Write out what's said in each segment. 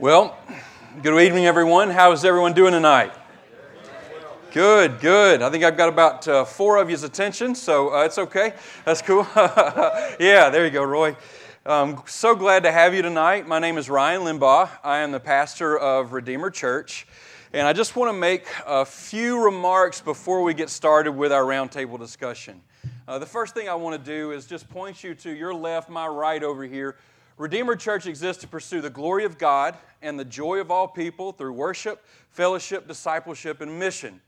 Well, good evening, everyone. How is everyone doing tonight? Good, good. I think I've got about uh, four of you's attention, so uh, it's okay. That's cool. yeah, there you go, Roy. I'm so glad to have you tonight. My name is Ryan Limbaugh. I am the pastor of Redeemer Church. And I just want to make a few remarks before we get started with our roundtable discussion. Uh, the first thing I want to do is just point you to your left, my right over here. Redeemer Church exists to pursue the glory of God and the joy of all people through worship, fellowship, discipleship, and mission.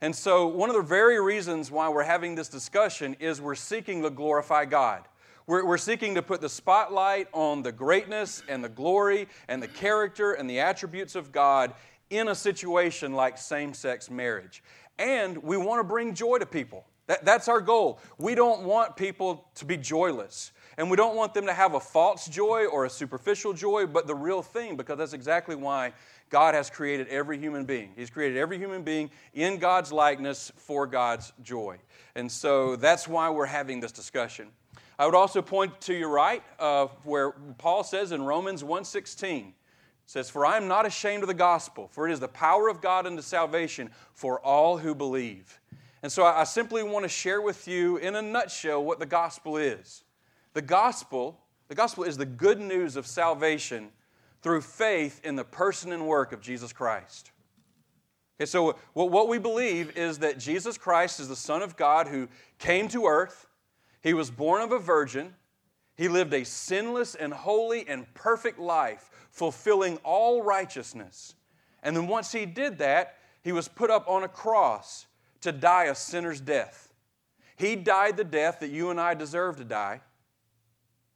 And so, one of the very reasons why we're having this discussion is we're seeking to glorify God. We're, we're seeking to put the spotlight on the greatness and the glory and the character and the attributes of God in a situation like same sex marriage. And we want to bring joy to people. That, that's our goal. We don't want people to be joyless. And we don't want them to have a false joy or a superficial joy, but the real thing, because that's exactly why God has created every human being. He's created every human being in God's likeness for God's joy. And so that's why we're having this discussion. I would also point to your right uh, where Paul says in Romans 1.16, says, For I am not ashamed of the gospel, for it is the power of God unto salvation for all who believe. And so I simply want to share with you in a nutshell what the gospel is. The gospel, the gospel is the good news of salvation through faith in the person and work of Jesus Christ. Okay, so what we believe is that Jesus Christ is the Son of God who came to earth he was born of a virgin. He lived a sinless and holy and perfect life, fulfilling all righteousness. And then once he did that, he was put up on a cross to die a sinner's death. He died the death that you and I deserve to die.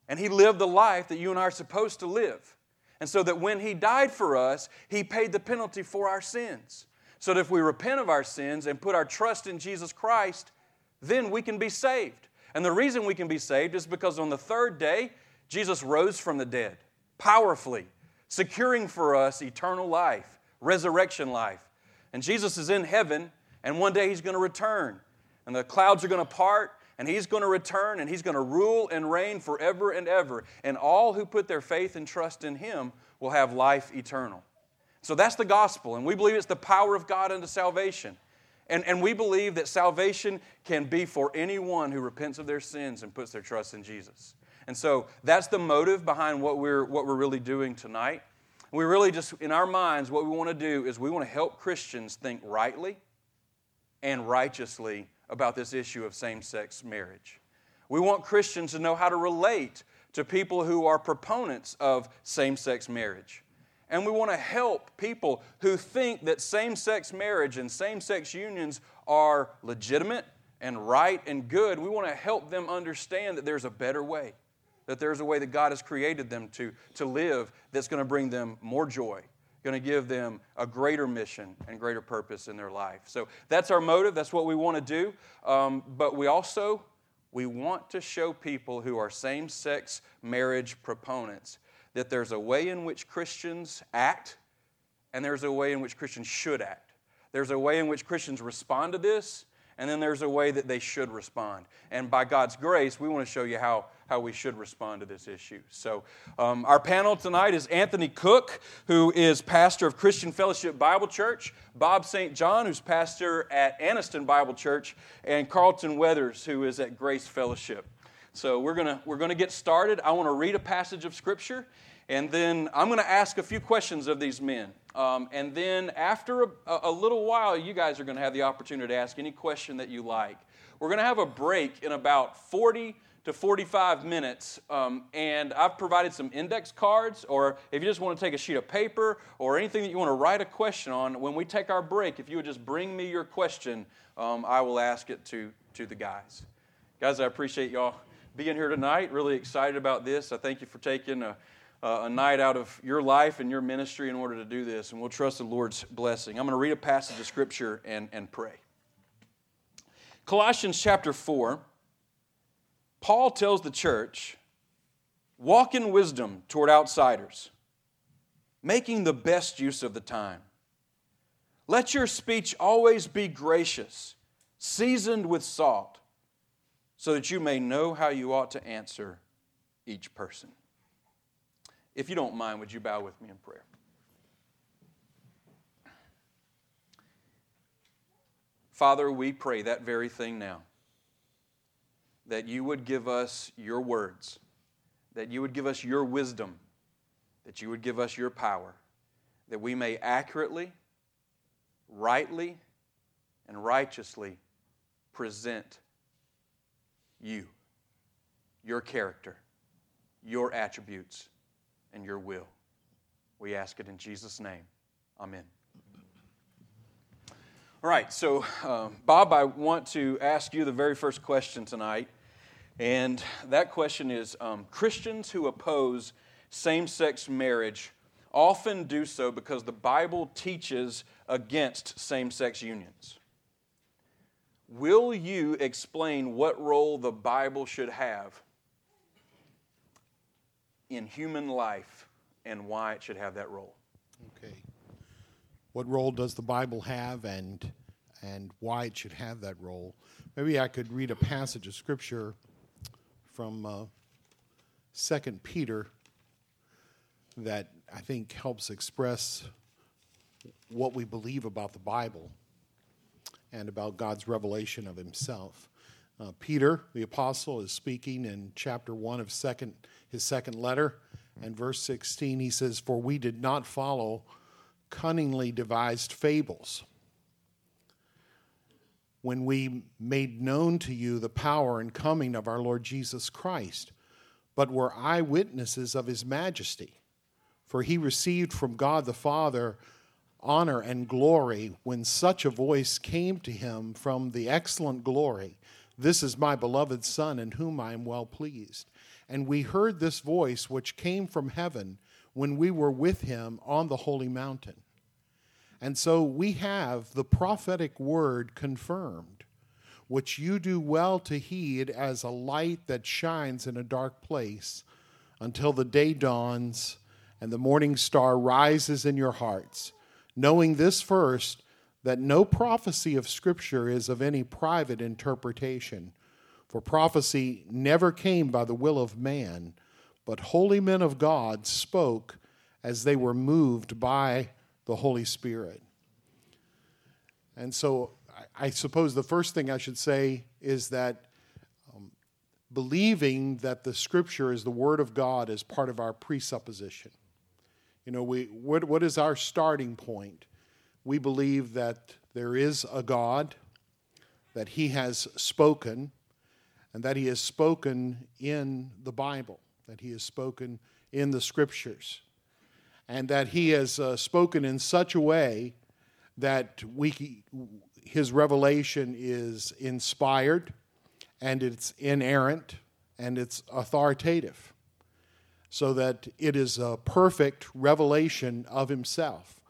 And he lived the life that you and I are supposed to live. And so that when he died for us, he paid the penalty for our sins. So that if we repent of our sins and put our trust in Jesus Christ, then we can be saved. And the reason we can be saved is because on the third day, Jesus rose from the dead, powerfully, securing for us eternal life, resurrection life. And Jesus is in heaven, and one day He's going to return. And the clouds are going to part, and He's going to return, and He's going to rule and reign forever and ever. And all who put their faith and trust in Him will have life eternal. So that's the gospel, and we believe it's the power of God unto salvation. And, and we believe that salvation can be for anyone who repents of their sins and puts their trust in Jesus. And so that's the motive behind what we're, what we're really doing tonight. We really just, in our minds, what we want to do is we want to help Christians think rightly and righteously about this issue of same sex marriage. We want Christians to know how to relate to people who are proponents of same sex marriage. And we want to help people who think that same sex marriage and same sex unions are legitimate and right and good. We want to help them understand that there's a better way, that there's a way that God has created them to, to live that's going to bring them more joy, going to give them a greater mission and greater purpose in their life. So that's our motive. That's what we want to do. Um, but we also we want to show people who are same sex marriage proponents that there's a way in which Christians act and there's a way in which Christians should act. There's a way in which Christians respond to this, and then there's a way that they should respond. And by God's grace, we want to show you how, how we should respond to this issue. So, um, our panel tonight is Anthony Cook, who is pastor of Christian Fellowship Bible Church, Bob St. John, who's pastor at Anniston Bible Church, and Carlton Weathers, who is at Grace Fellowship. So we're going to we're gonna get started. I want to read a passage of Scripture, and then I'm going to ask a few questions of these men. Um, and then after a, a little while, you guys are going to have the opportunity to ask any question that you like. We're going to have a break in about 40 to 45 minutes. Um, and I've provided some index cards, or if you just want to take a sheet of paper or anything that you want to write a question on, when we take our break, if you would just bring me your question, um, I will ask it to, to the guys. Guys, I appreciate y'all being here tonight. Really excited about this. I thank you for taking a, Uh, a night out of your life and your ministry in order to do this, and we'll trust the Lord's blessing. I'm going to read a passage of Scripture and, and pray. Colossians chapter 4, Paul tells the church walk in wisdom toward outsiders, making the best use of the time. Let your speech always be gracious, seasoned with salt so that you may know how you ought to answer each person. If you don't mind, would you bow with me in prayer? Father, we pray that very thing now that you would give us your words, that you would give us your wisdom, that you would give us your power, that we may accurately, rightly, and righteously present you, your character, your attributes and your will. We ask it in Jesus' name. Amen. All right, so uh, Bob, I want to ask you the very first question tonight. And that question is um, Christians who oppose same sex marriage often do so because the Bible teaches against same sex unions. Will you explain what role the Bible should have in human life and why it should have that role? Okay what role does the Bible have and and why it should have that role. Maybe I could read a passage of scripture from uh, Peter that I think helps express what we believe about the Bible and about God's revelation of Himself. Uh, Peter, the apostle, is speaking in chapter one of second his second letter, and verse sixteen. He says, "For we did not follow." cunningly devised fables. When we made known to you the power and coming of our Lord Jesus Christ, but were eyewitnesses of his majesty. For he received from God the Father honor and glory when such a voice came to him from the excellent glory This is my beloved Son, in whom I am well pleased. And we heard this voice which came from heaven when we were with him on the holy mountain. And so we have the prophetic word confirmed, which you do well to heed as a light that shines in a dark place until the day dawns and the morning star rises in your hearts, knowing this first that no prophecy of Scripture is of any private interpretation. For prophecy never came by the will of man, but holy men of God spoke as they were moved by the Holy Spirit. And so I suppose the first thing I should say is that um, believing that the Scripture is the Word of God is part of our presupposition. You know, we, what, what is our starting point? We believe that there is a God, that He has spoken, and that He has spoken in the Bible that he has spoken in the scriptures, and that he has uh, spoken in such a way that we, his revelation is inspired and it's inerrant and it's authoritative, so that it is a perfect revelation of himself.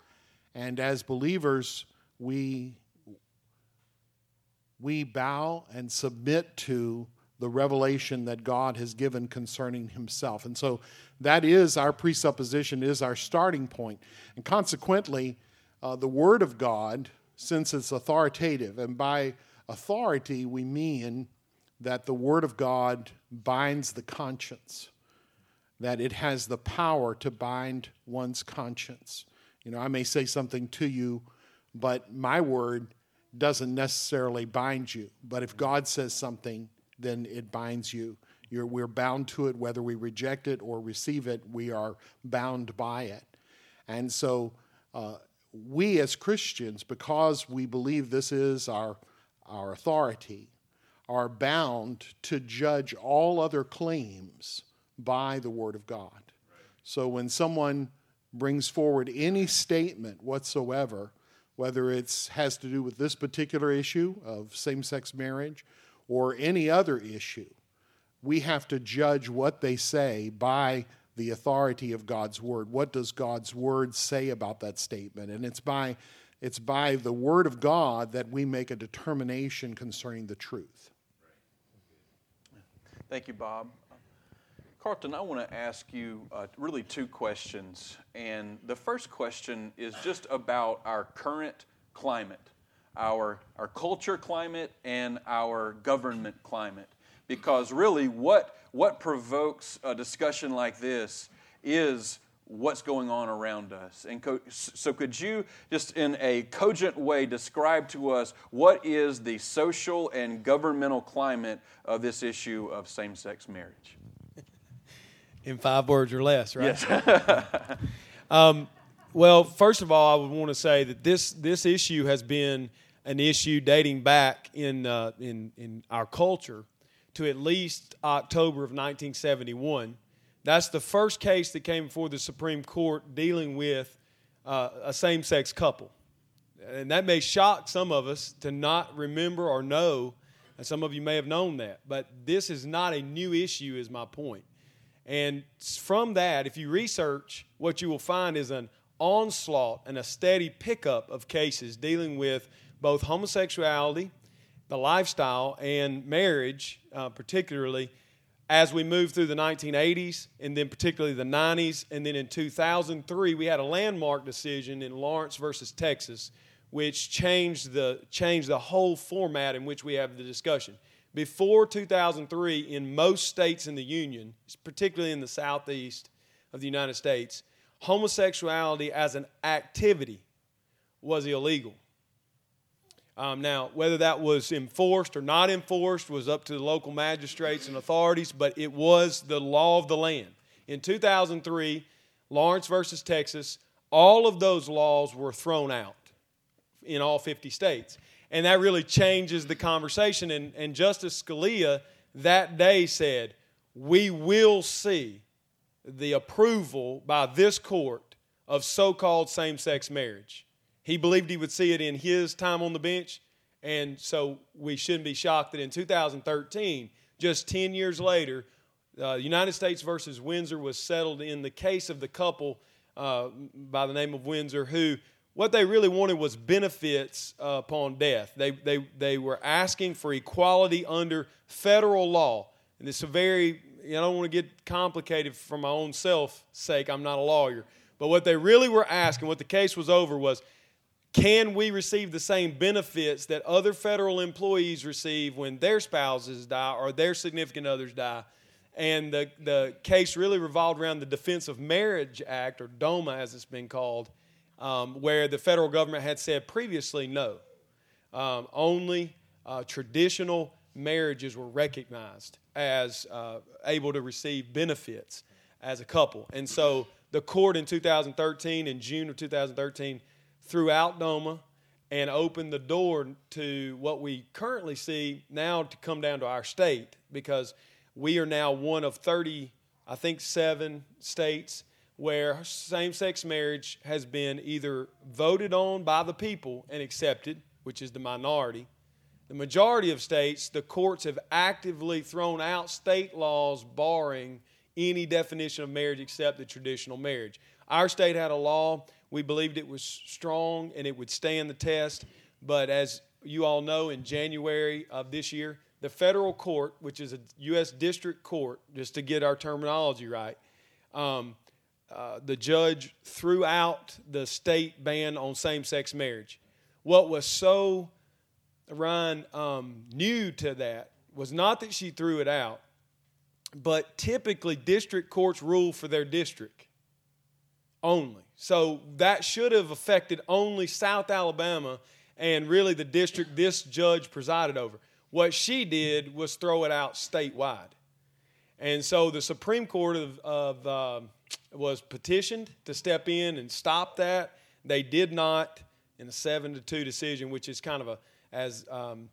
And as believers, we, we bow and submit to the revelation that God has given concerning himself. And so that is our presupposition, is our starting point. And consequently, uh, the Word of God, since it's authoritative, and by authority we mean that the Word of God binds the conscience, that it has the power to bind one's conscience. You know, I may say something to you, but my word doesn't necessarily bind you. But if God says something, then it binds you. You're, we're bound to it, whether we reject it or receive it, we are bound by it. And so, uh, we as Christians, because we believe this is our, our authority, are bound to judge all other claims by the Word of God. So when someone brings forward any statement whatsoever, whether it has to do with this particular issue of same sex marriage or any other issue, we have to judge what they say by the authority of God's word. What does God's word say about that statement? And it's by it's by the word of God that we make a determination concerning the truth. Thank you, Bob. Carlton, I want to ask you uh, really two questions. And the first question is just about our current climate our, our culture climate and our government climate. Because really, what, what provokes a discussion like this is what's going on around us. And co- so, could you just in a cogent way describe to us what is the social and governmental climate of this issue of same sex marriage? In five words or less, right? Yes. um, well, first of all, I would want to say that this, this issue has been an issue dating back in, uh, in, in our culture to at least October of 1971 that's the first case that came before the Supreme Court dealing with uh, a same sex couple. And that may shock some of us to not remember or know, and some of you may have known that. But this is not a new issue, is my point. And from that, if you research, what you will find is an onslaught and a steady pickup of cases dealing with both homosexuality, the lifestyle, and marriage, uh, particularly as we moved through the 1980s and then particularly the 90s and then in 2003 we had a landmark decision in Lawrence versus Texas which changed the changed the whole format in which we have the discussion. Before 2003 in most states in the union, particularly in the southeast of the United States, homosexuality as an activity was illegal. Um, now, whether that was enforced or not enforced was up to the local magistrates and authorities, but it was the law of the land. In 2003, Lawrence versus Texas, all of those laws were thrown out in all 50 states. And that really changes the conversation. And, and Justice Scalia that day said, We will see the approval by this court of so called same sex marriage. He believed he would see it in his time on the bench. And so we shouldn't be shocked that in 2013, just 10 years later, uh, United States versus Windsor was settled in the case of the couple uh, by the name of Windsor, who what they really wanted was benefits uh, upon death. They, they, they were asking for equality under federal law. And it's a very, I don't want to get complicated for my own self sake, I'm not a lawyer. But what they really were asking, what the case was over, was can we receive the same benefits that other federal employees receive when their spouses die or their significant others die? And the, the case really revolved around the Defense of Marriage Act, or DOMA as it's been called, um, where the federal government had said previously no. Um, only uh, traditional marriages were recognized as uh, able to receive benefits as a couple. And so the court in 2013, in June of 2013, threw out Doma and opened the door to what we currently see now to come down to our state because we are now one of 30, I think, seven states where same sex marriage has been either voted on by the people and accepted, which is the minority. The majority of states, the courts have actively thrown out state laws barring any definition of marriage except the traditional marriage. Our state had a law we believed it was strong and it would stand the test. But as you all know, in January of this year, the federal court, which is a U.S. district court, just to get our terminology right, um, uh, the judge threw out the state ban on same sex marriage. What was so, Ryan, um, new to that was not that she threw it out, but typically district courts rule for their district only. So that should have affected only South Alabama and really the district this judge presided over. What she did was throw it out statewide. And so the Supreme Court of, of uh, was petitioned to step in and stop that. They did not in a seven to two decision, which is kind of a, as um,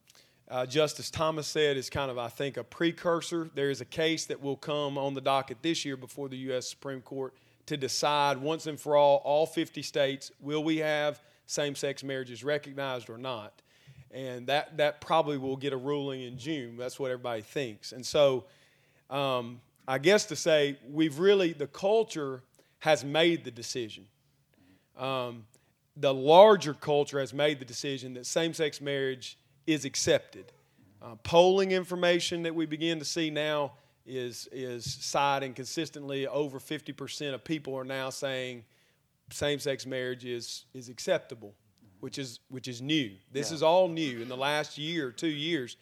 uh, Justice Thomas said, is kind of, I think, a precursor. There is a case that will come on the docket this year before the U.S. Supreme Court to decide once and for all, all 50 states, will we have same sex marriages recognized or not? And that, that probably will get a ruling in June. That's what everybody thinks. And so, um, I guess to say, we've really, the culture has made the decision. Um, the larger culture has made the decision that same sex marriage is accepted. Uh, polling information that we begin to see now is is citing consistently over 50% of people are now saying same-sex marriage is is acceptable which is which is new this yeah. is all new in the last year two years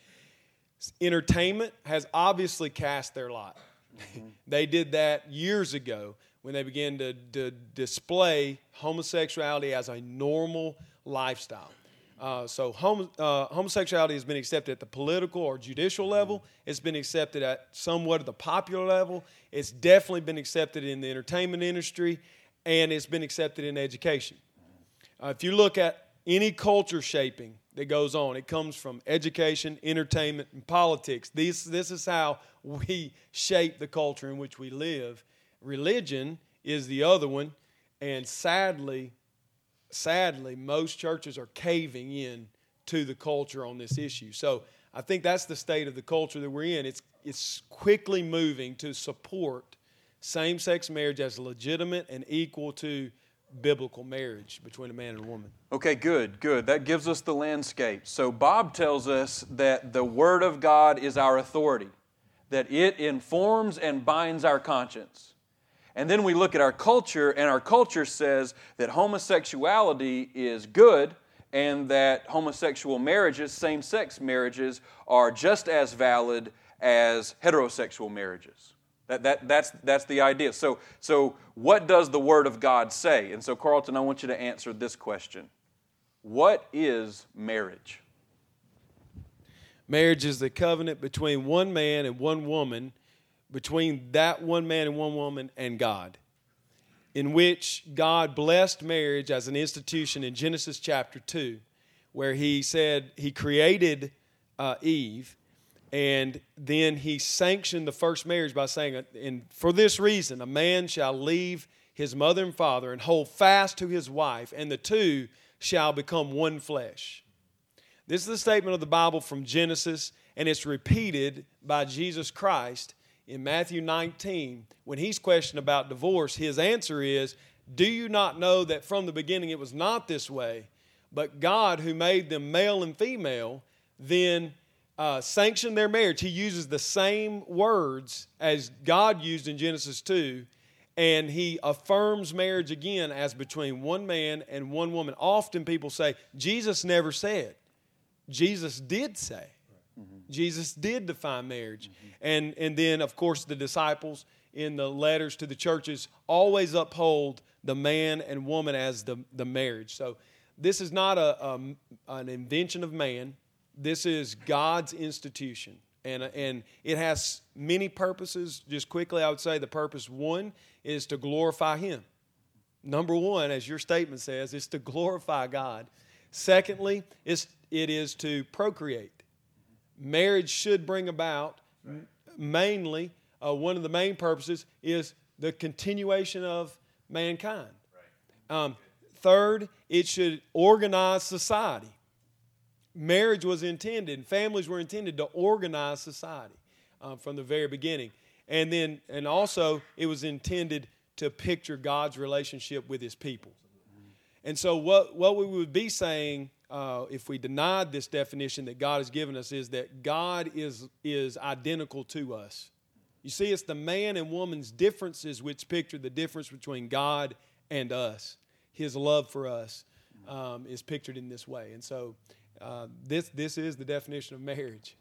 entertainment has obviously cast their lot mm-hmm. they did that years ago when they began to, to display homosexuality as a normal lifestyle. Uh, so hom- uh, homosexuality has been accepted at the political or judicial level. It's been accepted at somewhat of the popular level. It's definitely been accepted in the entertainment industry, and it's been accepted in education. Uh, if you look at any culture shaping that goes on, it comes from education, entertainment, and politics. This, this is how we shape the culture in which we live. Religion is the other one, and sadly, sadly, most churches are caving in to the culture on this issue. So I think that's the state of the culture that we're in. It's, it's quickly moving to support same sex marriage as legitimate and equal to biblical marriage between a man and a woman. Okay, good, good. That gives us the landscape. So Bob tells us that the Word of God is our authority, that it informs and binds our conscience. And then we look at our culture, and our culture says that homosexuality is good and that homosexual marriages, same sex marriages, are just as valid as heterosexual marriages. That, that, that's, that's the idea. So, so, what does the Word of God say? And so, Carlton, I want you to answer this question What is marriage? Marriage is the covenant between one man and one woman between that one man and one woman and God, in which God blessed marriage as an institution in Genesis chapter 2, where He said He created uh, Eve. And then he sanctioned the first marriage by saying, and for this reason, a man shall leave his mother and father and hold fast to his wife, and the two shall become one flesh. This is the statement of the Bible from Genesis, and it's repeated by Jesus Christ in Matthew 19, when he's questioned about divorce, his answer is, Do you not know that from the beginning it was not this way, but God, who made them male and female, then uh, sanctioned their marriage? He uses the same words as God used in Genesis 2, and he affirms marriage again as between one man and one woman. Often people say, Jesus never said. Jesus did say. Mm-hmm. Jesus did define marriage. Mm-hmm. And, and then, of course, the disciples in the letters to the churches always uphold the man and woman as the, the marriage. So this is not a, a an invention of man, this is God's institution. And, and it has many purposes. Just quickly, I would say the purpose one is to glorify Him. Number one, as your statement says, is to glorify God. Secondly, it's, it is to procreate marriage should bring about right. mainly uh, one of the main purposes is the continuation of mankind right. um, third it should organize society marriage was intended families were intended to organize society um, from the very beginning and then and also it was intended to picture god's relationship with his people and so what, what we would be saying uh, if we denied this definition that God has given us, is that God is, is identical to us. You see, it's the man and woman's differences which picture the difference between God and us. His love for us um, is pictured in this way. And so, uh, this, this is the definition of marriage.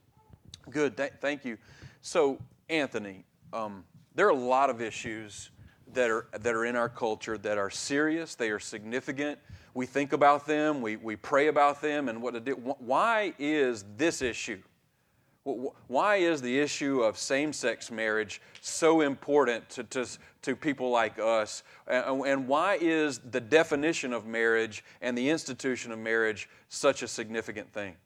Good, Th- thank you. So, Anthony, um, there are a lot of issues that are, that are in our culture that are serious, they are significant, we think about them, we, we pray about them, and what to do. Why is this issue? Why is the issue of same sex marriage so important to, to, to people like us? And why is the definition of marriage and the institution of marriage such a significant thing?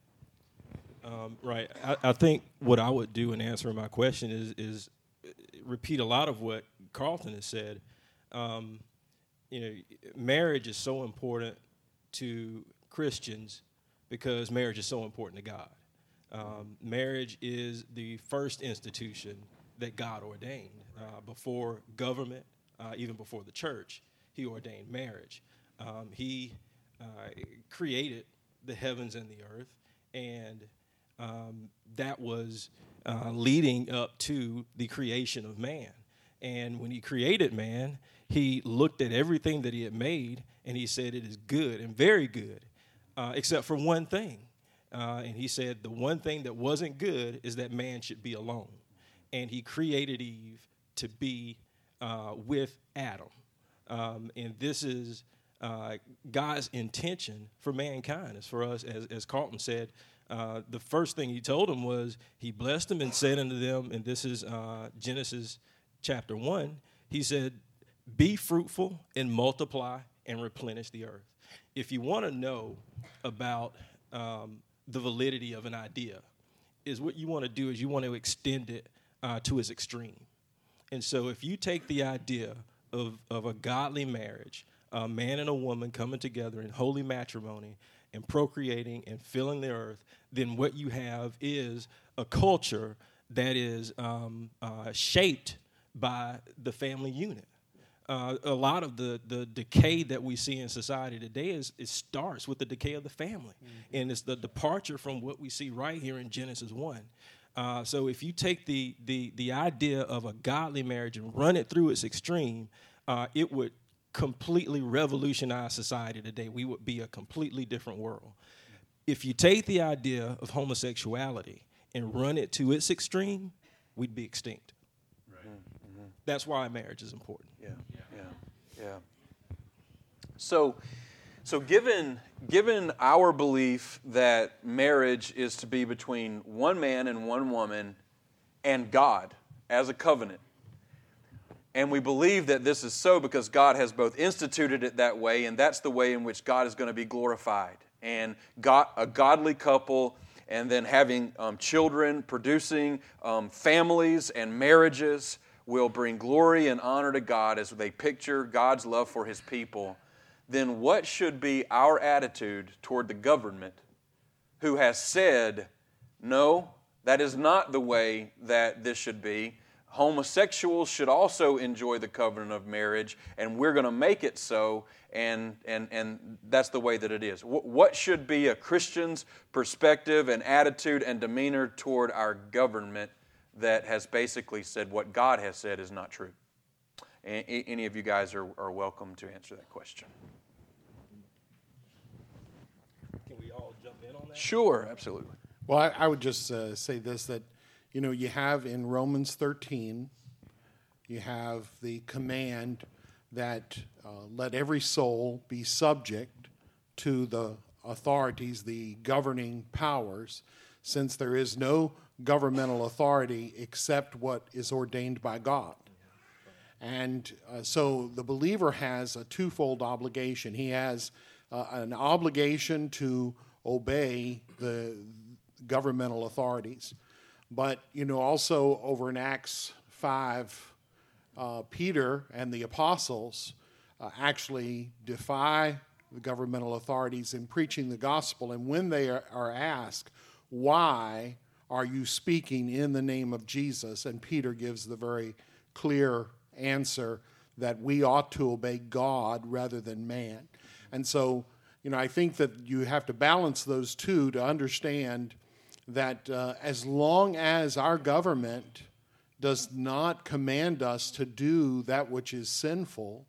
Um, right. I, I, think what I would do in answering my question is, is repeat a lot of what Carlton has said. Um, you know, marriage is so important to Christians because marriage is so important to God. Um, marriage is the first institution that God ordained uh, before government, uh, even before the church. He ordained marriage. Um, he uh, created the heavens and the earth, and um, that was uh, leading up to the creation of man. And when he created man, he looked at everything that he had made and he said it is good and very good, uh, except for one thing. Uh, and he said the one thing that wasn't good is that man should be alone. And he created Eve to be uh, with Adam. Um, and this is uh, God's intention for mankind, is for us, as, as Carlton said. Uh, the first thing he told them was, He blessed them and said unto them, and this is uh, Genesis chapter 1, He said, Be fruitful and multiply and replenish the earth. If you want to know about um, the validity of an idea, is what you want to do is you want to extend it uh, to its extreme. And so if you take the idea of, of a godly marriage, a man and a woman coming together in holy matrimony and procreating and filling the earth, then what you have is a culture that is um, uh, shaped by the family unit. Uh, a lot of the, the decay that we see in society today is it starts with the decay of the family, mm-hmm. and it's the departure from what we see right here in Genesis one. Uh, so if you take the, the, the idea of a godly marriage and run it through its extreme, uh, it would completely revolutionize society today. We would be a completely different world. If you take the idea of homosexuality and run it to its extreme, we'd be extinct. Right. Mm-hmm. That's why marriage is important. Yeah, yeah. So, so given given our belief that marriage is to be between one man and one woman and God as a covenant, and we believe that this is so because God has both instituted it that way, and that's the way in which God is going to be glorified. And God, a godly couple, and then having um, children, producing um, families and marriages will bring glory and honor to God as they picture God's love for His people then what should be our attitude toward the government who has said, no, that is not the way that this should be? Homosexuals should also enjoy the covenant of marriage, and we're going to make it so, and, and, and that's the way that it is. What should be a Christian's perspective and attitude and demeanor toward our government that has basically said what God has said is not true? Any of you guys are, are welcome to answer that question. Can we all jump in on that? Sure, absolutely. Well, I, I would just uh, say this that, you know, you have in Romans 13, you have the command that uh, let every soul be subject to the authorities, the governing powers, since there is no governmental authority except what is ordained by God. And uh, so the believer has a twofold obligation. He has uh, an obligation to obey the governmental authorities. But, you know, also over in Acts 5, uh, Peter and the apostles uh, actually defy the governmental authorities in preaching the gospel. And when they are, are asked, why are you speaking in the name of Jesus? And Peter gives the very clear answer that we ought to obey God rather than man. And so you know, I think that you have to balance those two to understand that uh, as long as our government does not command us to do that which is sinful,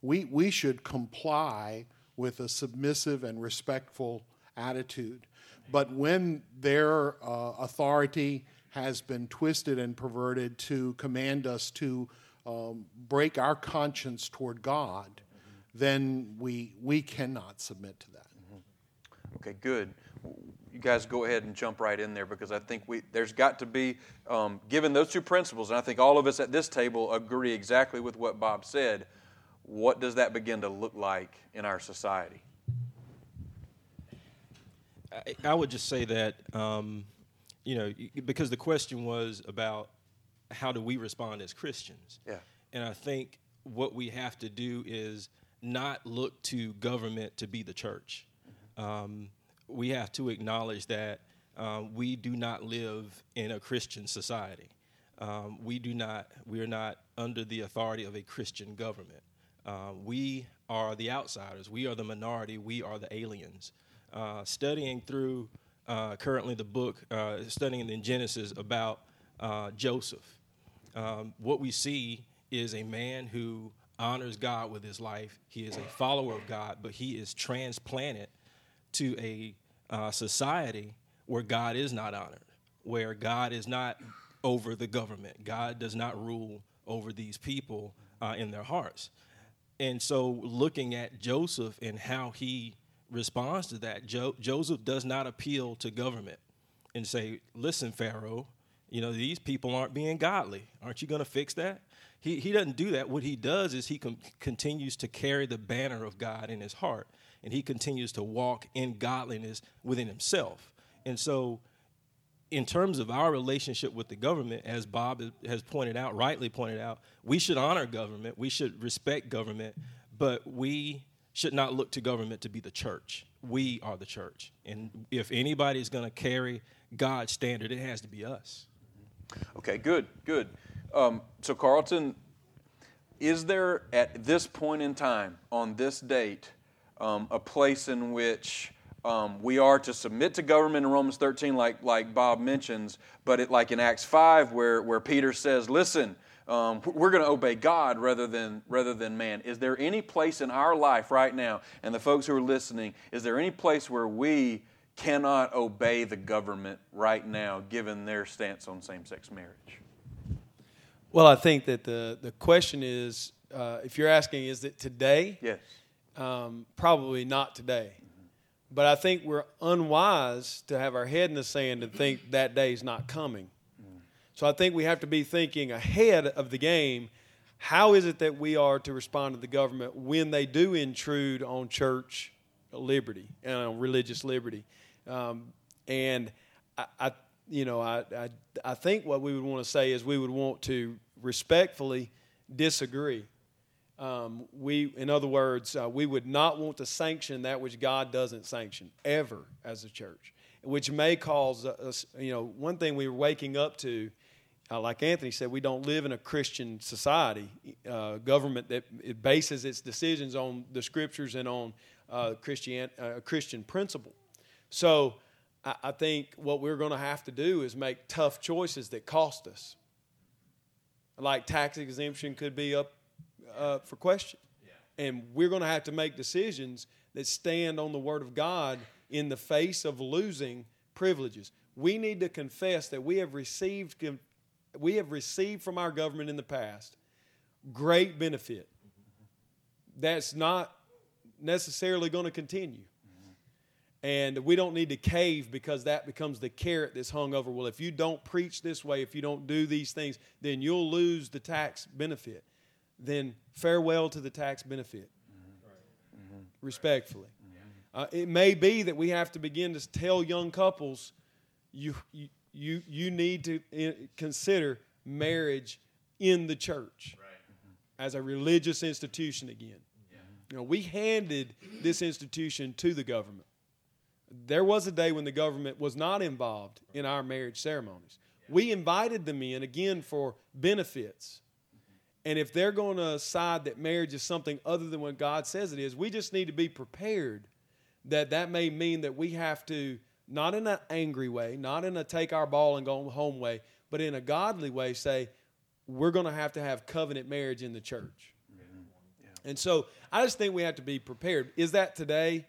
we, we should comply with a submissive and respectful attitude. But when their uh, authority has been twisted and perverted to command us to um, break our conscience toward God, then we, we cannot submit to that. Mm-hmm. Okay, good. You guys go ahead and jump right in there because I think we, there's got to be, um, given those two principles, and I think all of us at this table agree exactly with what Bob said, what does that begin to look like in our society? I, I would just say that, um, you know, because the question was about how do we respond as Christians? Yeah. And I think what we have to do is not look to government to be the church. Um, we have to acknowledge that um, we do not live in a Christian society. Um, we do not. We are not under the authority of a Christian government. Uh, we are the outsiders. We are the minority. We are the aliens. Uh, studying through uh, currently the book, uh, studying in Genesis about uh, Joseph, um, what we see is a man who honors God with his life. He is a follower of God, but he is transplanted to a society where God is not honored, where God is not over the government. God does not rule over these people uh, in their hearts. And so, looking at Joseph and how he responds to that, jo- Joseph does not appeal to government and say, Listen, Pharaoh, you know, these people aren't being godly. Aren't you going to fix that? He, he doesn't do that. What he does is he com- continues to carry the banner of God in his heart, and he continues to walk in godliness within himself. And so, in terms of our relationship with the government, as Bob has pointed out, rightly pointed out, we should honor government, we should respect government, but we should not look to government to be the church. We are the church. And if anybody is going to carry God's standard, it has to be us. Okay, good, good. Um, so, Carlton, is there at this point in time, on this date, um, a place in which um, we are to submit to government in Romans 13, like, like Bob mentions, but it, like in Acts 5, where, where Peter says, listen, um, we're going to obey God rather than, rather than man. Is there any place in our life right now, and the folks who are listening, is there any place where we cannot obey the government right now, given their stance on same sex marriage? Well, I think that the, the question is uh, if you're asking, is it today? Yes. Um, probably not today. But I think we're unwise to have our head in the sand and think that day is not coming. So I think we have to be thinking ahead of the game. How is it that we are to respond to the government when they do intrude on church liberty and on religious liberty? Um, and I, I, you know, I, I, I think what we would want to say is we would want to respectfully disagree um, we, in other words, uh, we would not want to sanction that which God doesn't sanction ever as a church, which may cause us, you know, one thing we are waking up to, uh, like Anthony said, we don't live in a Christian society, uh, government that it bases its decisions on the scriptures and on uh, Christian, uh, Christian principle. So I, I think what we're going to have to do is make tough choices that cost us. Like tax exemption could be up uh, for question. Yeah. And we're going to have to make decisions that stand on the Word of God in the face of losing privileges. We need to confess that we have received we have received from our government in the past great benefit. That's not necessarily going to continue. And we don't need to cave because that becomes the carrot that's hung over. Well, if you don't preach this way, if you don't do these things, then you'll lose the tax benefit then farewell to the tax benefit. Mm-hmm. Respectfully. Uh, it may be that we have to begin to tell young couples you, you, you, you need to uh, consider marriage in the church right. mm-hmm. as a religious institution again. Yeah. You know, we handed this institution to the government. There was a day when the government was not involved in our marriage ceremonies. Yeah. We invited them in again for benefits and if they're going to side that marriage is something other than what God says it is, we just need to be prepared that that may mean that we have to, not in an angry way, not in a take our ball and go home way, but in a godly way, say, we're going to have to have covenant marriage in the church. Yeah. And so I just think we have to be prepared. Is that today?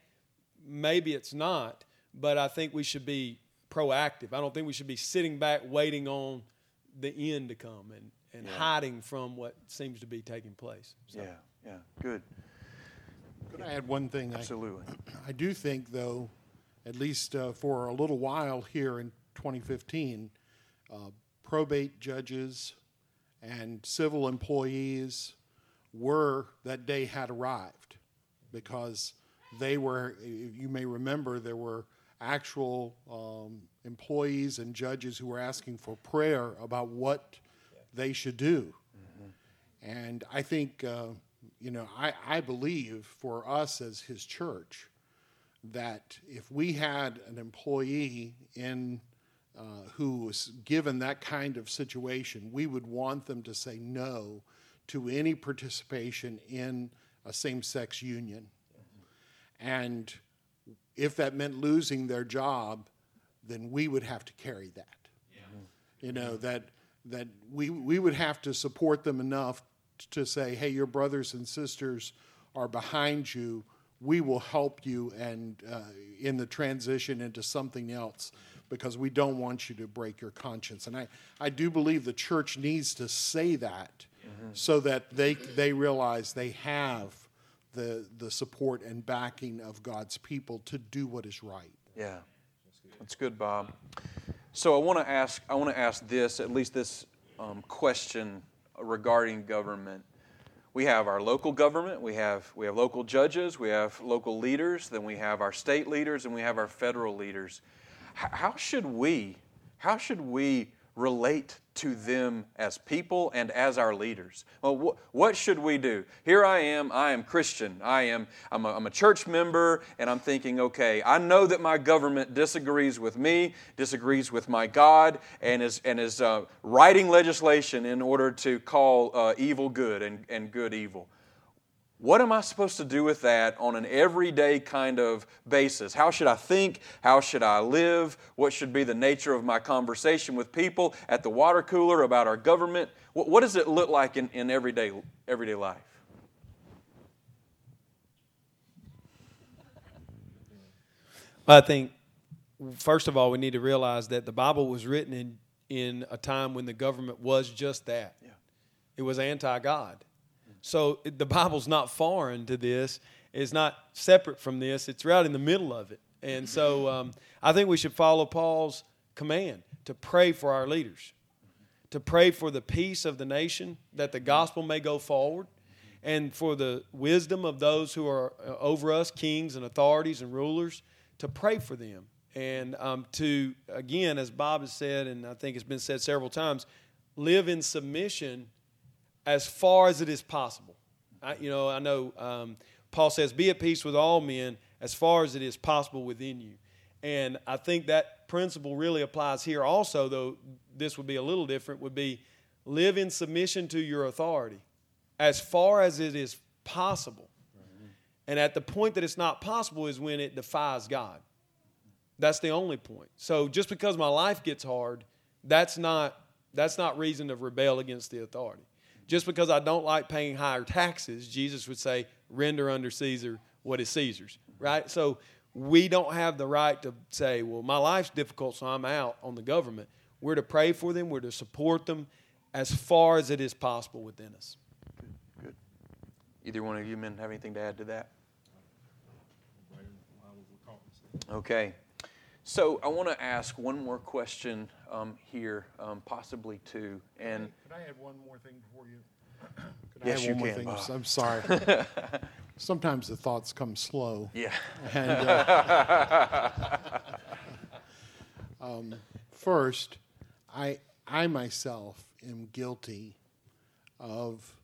Maybe it's not, but I think we should be proactive. I don't think we should be sitting back waiting on the end to come. And, and yeah. hiding from what seems to be taking place. So. Yeah, yeah, good. Could I add one thing? Absolutely. I, I do think, though, at least uh, for a little while here in 2015, uh, probate judges and civil employees were, that day had arrived because they were, you may remember, there were actual um, employees and judges who were asking for prayer about what they should do. Mm-hmm. And I think, uh, you know, I, I believe for us as his church that if we had an employee in uh, who was given that kind of situation, we would want them to say no to any participation in a same sex union. And if that meant losing their job, then we would have to carry that. Yeah. You know, that that we, we would have to support them enough to say, hey, your brothers and sisters are behind you. We will help you and uh, in the transition into something else because we don't want you to break your conscience. And I, I do believe the church needs to say that so that they, they realize they have the, the support and backing of God's people to do what is right. Yeah, that's good, Bob. So I want to ask. I want to ask this, at least this um, question regarding government. We have our local government. We have we have local judges. We have local leaders. Then we have our state leaders, and we have our federal leaders. H- how should we? How should we relate to them as people and as our leaders. Well, wh- what should we do? Here I am, I am Christian. I am I'm a, I'm a church member and I'm thinking, okay, I know that my government disagrees with me, disagrees with my God and is and is uh, writing legislation in order to call uh, evil good and, and good evil. What am I supposed to do with that on an everyday kind of basis? How should I think? How should I live? What should be the nature of my conversation with people at the water cooler about our government? What, what does it look like in, in everyday, everyday life? I think, first of all, we need to realize that the Bible was written in, in a time when the government was just that. Yeah. It was anti God. So the Bible's not foreign to this. It's not separate from this. It's right in the middle of it. And so um, I think we should follow Paul's command to pray for our leaders, to pray for the peace of the nation, that the gospel may go forward, and for the wisdom of those who are uh, over us, kings and authorities and rulers, to pray for them. And um, to, again, as Bob has said, and I think it's been said several times, live in submission as far as it is possible. I, you know, I know um, Paul says, "Be at peace with all men as far as it is possible within you." And I think that principle really applies here also, though this would be a little different, would be live in submission to your authority as far as it is possible. And at the point that it's not possible is when it defies God. That's the only point. So just because my life gets hard, that's not that's not reason to rebel against the authority. Just because I don't like paying higher taxes, Jesus would say, render under Caesar what is Caesar's, right? So we don't have the right to say, well, my life's difficult, so I'm out on the government. We're to pray for them, we're to support them as far as it is possible within us. Good. Good. Either one of you men have anything to add to that? Okay. So I want to ask one more question um, here, um, possibly two. And could I add one more thing before you? Could yes, you can. Bob. I'm sorry. Sometimes the thoughts come slow. Yeah. And, uh, um, first, I I myself am guilty of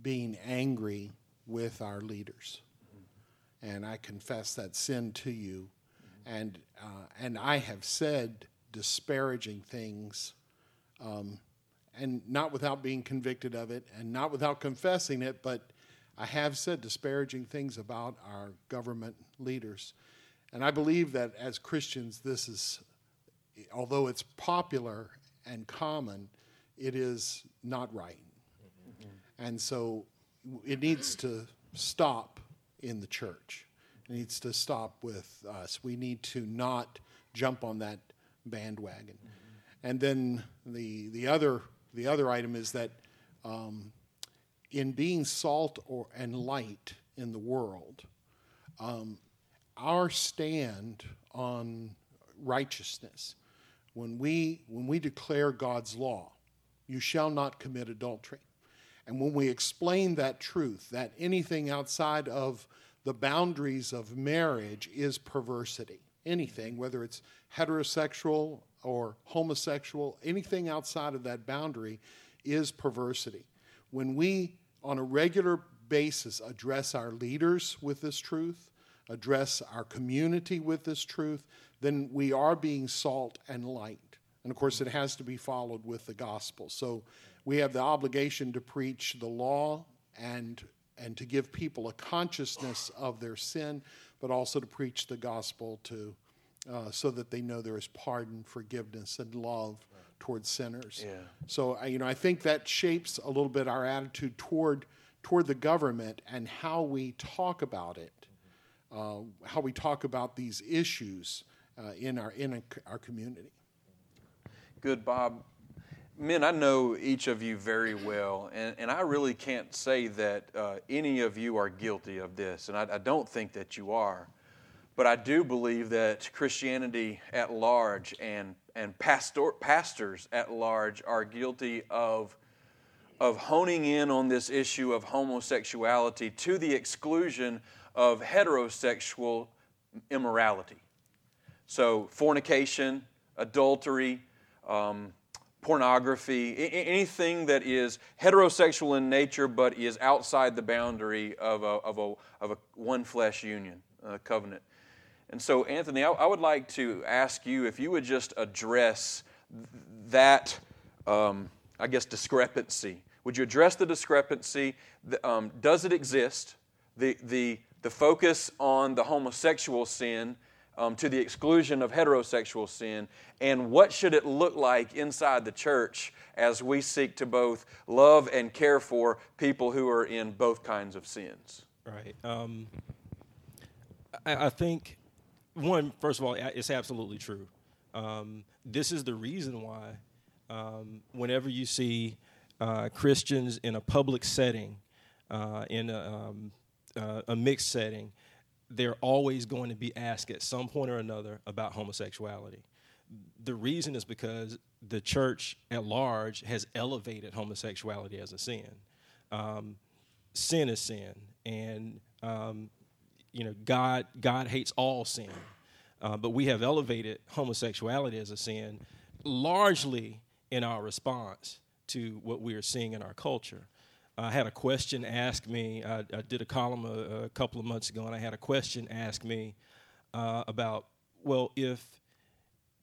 being angry with our leaders, and I confess that sin to you and uh, and I have said disparaging things, um, and not without being convicted of it, and not without confessing it, but I have said disparaging things about our government leaders, and I believe that as Christians, this is, although it's popular and common, it is not right, mm-hmm. and so it needs to stop in the church needs to stop with us. We need to not jump on that bandwagon. Mm-hmm. And then the, the, other, the other item is that um, in being salt or, and light in the world, um, our stand on righteousness, when we, when we declare God's law, you shall not commit adultery. And when we explain that truth, that anything outside of the boundaries of marriage is perversity. Anything, whether it's heterosexual or homosexual, anything outside of that boundary is perversity. When we, on a regular basis, address our leaders with this truth, address our community with this truth, then we are being salt and light. And of course, it has to be followed with the gospel. So we have the obligation to preach the law and and to give people a consciousness of their sin, but also to preach the gospel to uh, so that they know there is pardon, forgiveness, and love towards sinners. Yeah. So you know, I think that shapes a little bit our attitude toward toward the government and how we talk about it, uh, how we talk about these issues uh, in our in our community. Good, Bob. Men, I know each of you very well, and, and I really can't say that uh, any of you are guilty of this, and I, I don't think that you are. But I do believe that Christianity at large and, and pastor, pastors at large are guilty of, of honing in on this issue of homosexuality to the exclusion of heterosexual immorality. So, fornication, adultery, um, pornography, anything that is heterosexual in nature but is outside the boundary of a, of a, of a one flesh union, covenant. And so, Anthony, I, I, would like to ask you if you would just address that, um, I guess, discrepancy. Would you address the discrepancy? Um, does it exist? The, the, the focus on the homosexual sin um, to the exclusion of heterosexual sin, and what should it look like inside the church as we seek to both love and care for people who are in both kinds of sins? Right. Um, I, I think one, first of all, it's absolutely true. Um, this is the reason why, um, whenever you see uh, Christians in a public setting, uh, in a, um, uh, a, mixed setting, they're always going to be asked at some point or another about homosexuality. The reason is because the church at large has elevated homosexuality as a sin. Um, sin is sin, and um, you know, God, God hates all sin. Uh, but we have elevated homosexuality as a sin largely in our response to what we are seeing in our culture. I had a question asked me. I, I did a column a, a, couple of months ago, and I had a question asked me uh, about, well, if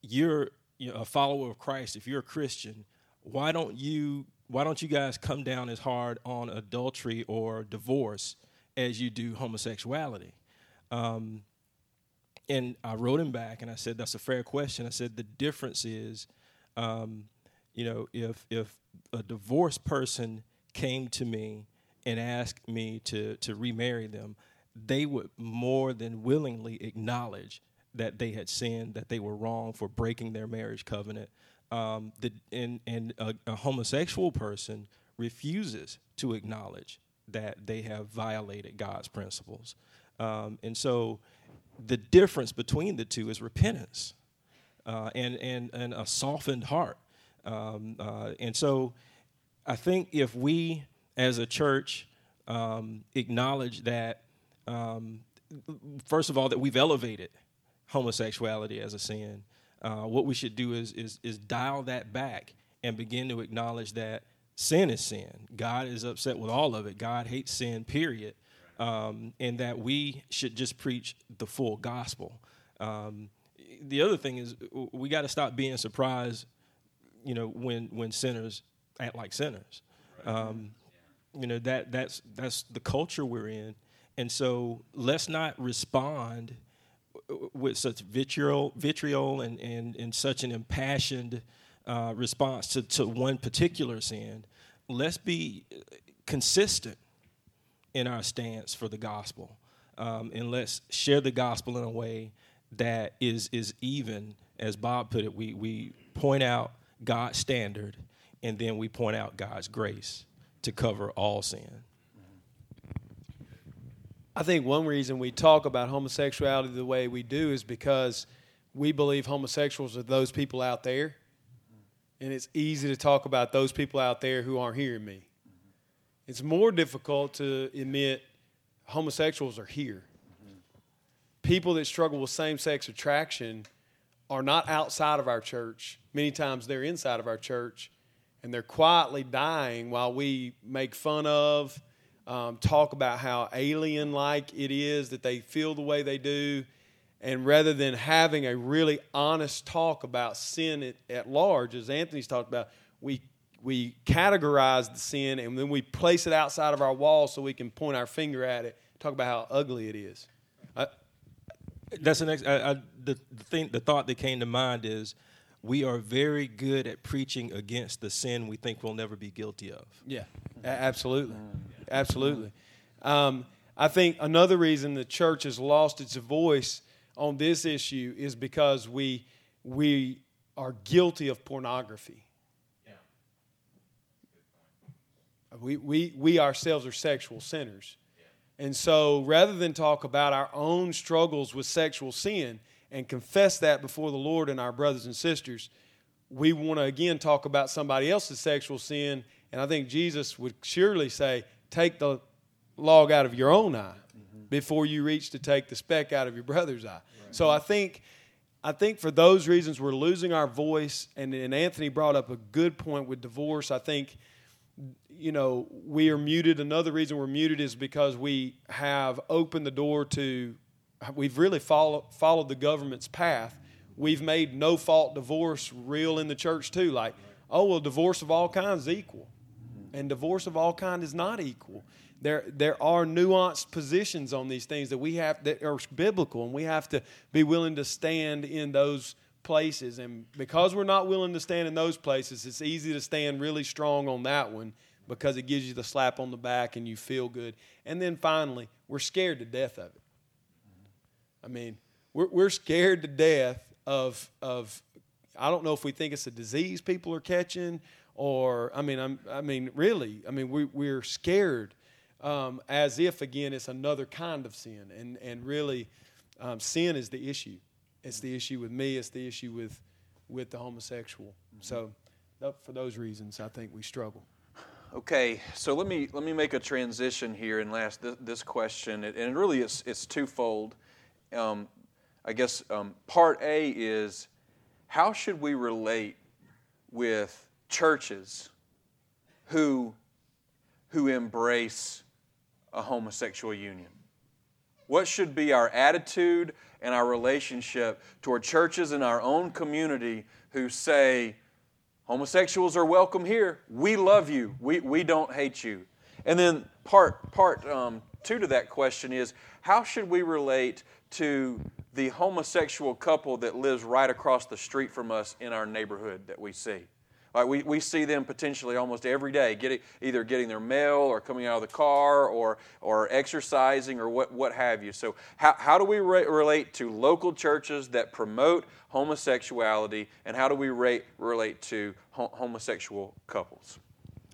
you're you know, a follower of Christ, if you're a Christian, why don't you why don't you guys come down as hard on adultery or divorce as you do homosexuality? Um, and I wrote him back and I said, that's a fair question. I said, the difference is, um, you know, if, if a divorced person came to me and asked me to, to remarry them, they would more than willingly acknowledge that they had sinned, that they were wrong for breaking their marriage covenant. Um, the, and and a, a homosexual person refuses to acknowledge that they have violated God's principles. Um, and so the difference between the two is repentance uh, and, and, and a softened heart. Um, uh, and so I think if we as a church um, acknowledge that, um, first of all, that we've elevated homosexuality as a sin, uh, what we should do is, is, is dial that back and begin to acknowledge that sin is sin. God is upset with all of it. God hates sin, period um, and that we should just preach the full gospel. Um, the other thing is we got to stop being surprised, you know, when when sinners act like sinners. Um, you know that that's that's the culture we're in, and so let's not respond with such vitriol, vitriol, and and, and such an impassioned uh, response to, to one particular sin. Let's be consistent in our stance for the gospel. Um, and let's share the gospel in a way that is, is even, as Bob put it, we, we point out God's standard and then we point out God's grace to cover all sin. I think one reason we talk about homosexuality the way we do is because we believe homosexuals are those people out there. And it's easy to talk about those people out there who aren't hearing me. It's more difficult to admit homosexuals are here. People that struggle with same sex attraction are not outside of our church. Many times they're inside of our church and they're quietly dying while we make fun of, um, talk about how alien like it is that they feel the way they do. And rather than having a really honest talk about sin at, at large, as Anthony's talked about, we we categorize the sin and then we place it outside of our wall so we can point our finger at it, talk about how ugly it is. I, That's the next. I, I, the, the thing, the thought that came to mind is, we are very good at preaching against the sin we think we'll never be guilty of. Yeah, absolutely, absolutely. Um, I think another reason the church has lost its voice on this issue is because we we are guilty of pornography Yeah. We, we, we ourselves are sexual sinners. And so rather than talk about our own struggles with sexual sin and confess that before the Lord and our brothers and sisters, we want to again talk about somebody else's sexual sin. And I think Jesus would surely say, take the log out of your own eye mm-hmm. before you reach to take the speck out of your brother's eye. Right. So I think I think for those reasons we're losing our voice and, and Anthony brought up a good point with divorce. I think you know, we are muted. Another reason we're muted is because we have opened the door to, we've really follow, followed the government's path. We've made no fault divorce real in the church too. Like, oh, well, divorce of all kinds is equal. And divorce of all kind is not equal. There, there are nuanced positions on these things that we have that are biblical, and we have to be willing to stand in those places. And because we're not willing to stand in those places, it's easy to stand really strong on that one because it gives you the slap on the back and you feel good. And then finally, we're scared to death of it. I mean, we're, we're scared to death of, of, I don't know if we think it's a disease people are catching or, I mean, I'm, I mean, really, I mean, we, we're scared um, as if, again, it's another kind of sin. And, and really, um, sin is the issue. It's the issue with me. It's the issue with with the homosexual. Mm-hmm. So, for those reasons, I think we struggle. Okay, so let me let me make a transition here and last this, this question, and it really is it's twofold. Um, I guess um, part A is how should we relate with churches who who embrace a homosexual union? What should be our attitude and our relationship toward churches in our own community who say, homosexuals are welcome here. We love you. We, we don't hate you. And then part, part um, two to that question is how should we relate to the homosexual couple that lives right across the street from us in our neighborhood that we see? Right, we, we see them potentially almost every day, getting, either getting their mail or coming out of the car or, or exercising or what, what have you. So, how, how do we re- relate to local churches that promote homosexuality, and how do we rate, relate to ho- homosexual couples?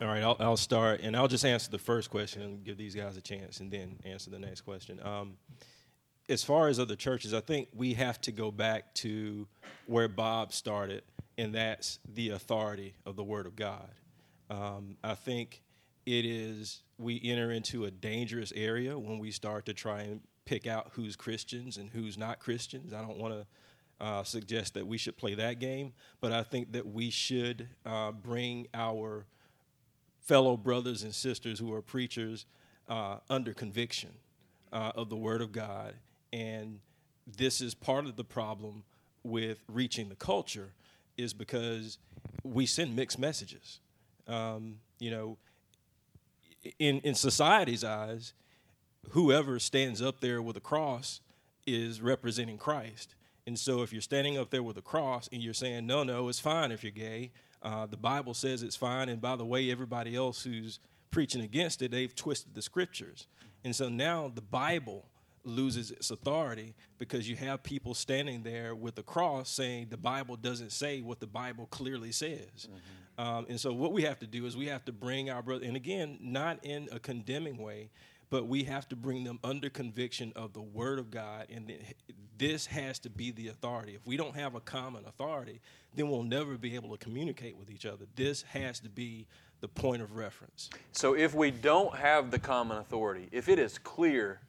All right, I'll, I'll, start, and I'll just answer the first question and give these guys a chance, and then answer the next question. Um, as far as other churches, I think we have to go back to where Bob started and that's the authority of the Word of God. Um, I think it is, we enter into a dangerous area when we start to try and pick out who's Christians and who's not Christians. I don't want to uh, suggest that we should play that game, but I think that we should uh, bring our fellow brothers and sisters who are preachers uh, under conviction uh, of the Word of God. And this is part of the problem with reaching the culture is because we send mixed messages. Um, you know, in in society's eyes, whoever stands up there with a cross is representing Christ. And so, if you're standing up there with a cross and you're saying, "No, no, it's fine if you're gay," uh, the Bible says it's fine. And by the way, everybody else who's preaching against it, they've twisted the scriptures. And so now the Bible loses its authority because you have people standing there with the cross saying the Bible doesn't say what the Bible clearly says. Mm-hmm. Um, and so, what we have to do is we have to bring our brother, and again, not in a condemning way, but we have to bring them under conviction of the Word of God. And this has to be the authority. If we don't have a common authority, then we'll never be able to communicate with each other. This has to be the point of reference. So, if we don't have the common authority, if it is clear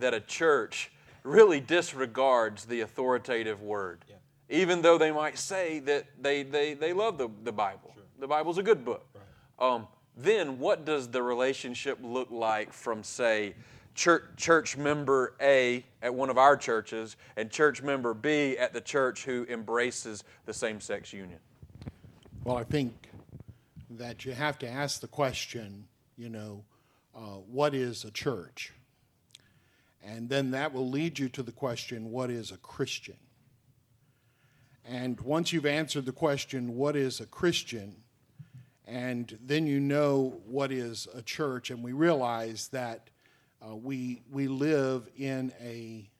that a church really disregards the authoritative word, yeah. even though they might say that they, they, they love the, the Bible. Sure. The Bible's a good book. Right. Um, then what does the relationship look like from, say, church, church member A at one of our churches and church member B at the church who embraces the same sex union? Well, I think that you have to ask the question, you know, uh, what is a church? And then that will lead you to the question what is a Christian? And once you've answered the question, what is a Christian? And then you know what is a church, and we realize that uh, we, we live in a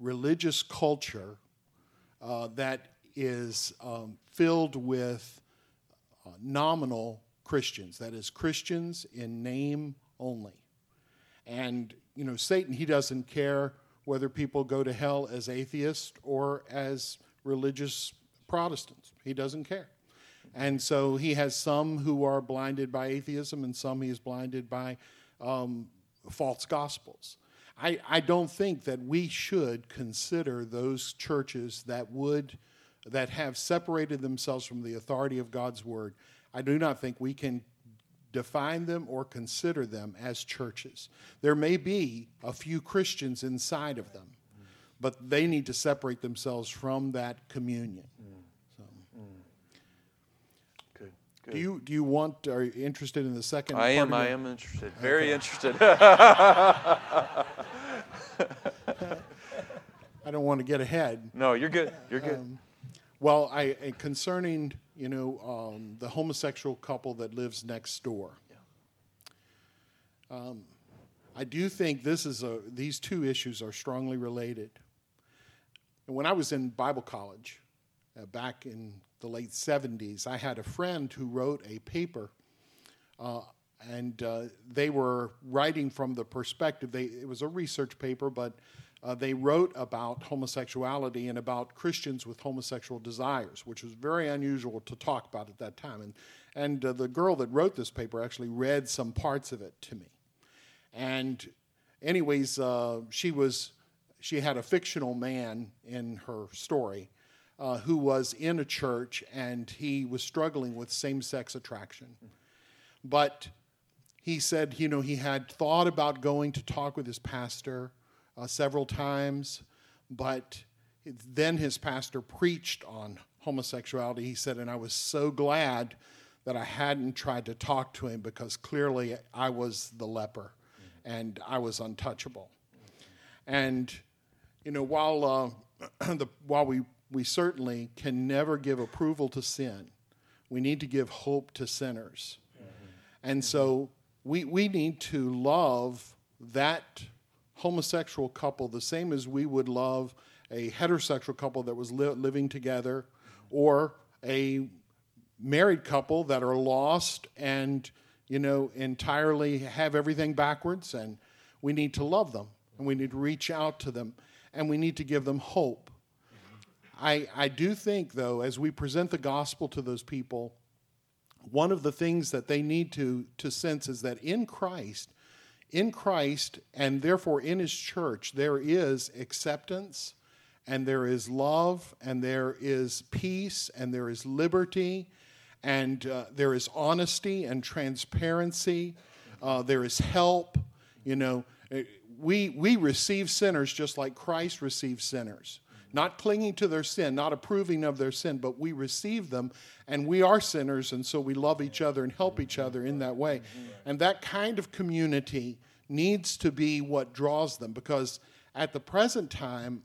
religious culture uh, that is um, filled with uh, nominal Christians. That is, Christians in name only. And, you know, Satan, he doesn't care whether people go to hell as atheists or as religious Protestants. He doesn't care. And so he has some who are blinded by atheism and some he is blinded by um, false gospels. I, I don't think that we should consider those churches that would that have separated themselves from the authority of God's word. I do not think we can define them or consider them as churches. There may be a few Christians inside of them, but they need to separate themselves from that communion. So. Good. Good. Do you do you want? Are you interested in the second? I am. I am interested. Very interested. I don't want to get ahead. no, you're good. You're good. Um, Well, I concerning you know um, the homosexual couple that lives next door. Um, I do think this is a these two issues are strongly related. And when I was in Bible college, uh, back in the late '70s, I had a friend who wrote a paper, uh, and uh, they were writing from the perspective. They it was a research paper, but uh, they wrote about homosexuality and about Christians with homosexual desires, which was very unusual to talk about at that time. And and uh, the girl that wrote this paper actually read some parts of it to me. And, anyways, uh, she was she had a fictional man in her story uh, who was in a church and he was struggling with same-sex attraction, but he said, you know, he had thought about going to talk with his pastor uh, several times, but then his pastor preached on homosexuality. He said, and I was so glad that I hadn't tried to talk to him because clearly I was the leper and I was untouchable. And, you know, while, uh, the, while we, we certainly can never give approval to sin, we need to give hope to sinners. And so we, we need to love that homosexual couple the same as we would love a heterosexual couple that was li- living together or a married couple that are lost and you know entirely have everything backwards and we need to love them and we need to reach out to them and we need to give them hope. I, I do think though as we present the gospel to those people one of the things that they need to, to sense is that in Christ, in Christ, and therefore in His church, there is acceptance, and there is love, and there is peace, and there is liberty, and uh, there is honesty and transparency, uh, there is help. You know, eh, we, we receive sinners just like Christ received sinners not clinging to their sin, not approving of their sin, but we receive them and we are sinners, and so we love each other and help each other in that way. And that kind of community needs to be what draws them because at the present time,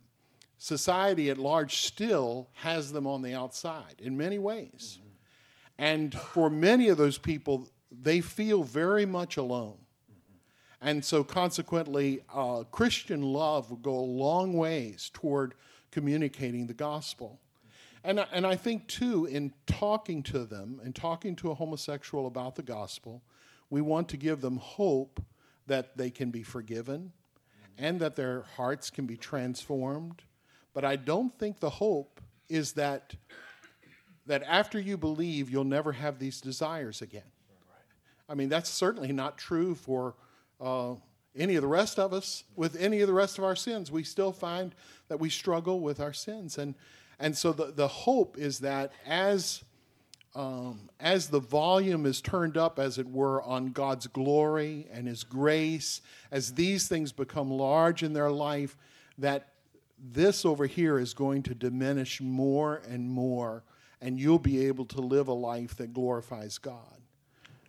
society at large still has them on the outside in many ways. And for many of those people, they feel very much alone. And so, consequently, uh, Christian love will go a long ways toward communicating the gospel. And, I- and I think, too, in talking to them and talking to a homosexual about the gospel, we want to give them hope that they can be forgiven and that their hearts can be transformed. But I don't think the hope is that, that after you believe, you'll never have these desires again. I mean, that's certainly not true for uh, any of the rest of us. With any of the rest of our sins, we still find that we struggle with our sins. And, and so the, the hope is that as, um, as the volume is turned up, as it were, on God's glory and His grace, as these things become large in their life, that this over here is going to diminish more and more, and you'll be able to live a life that glorifies God.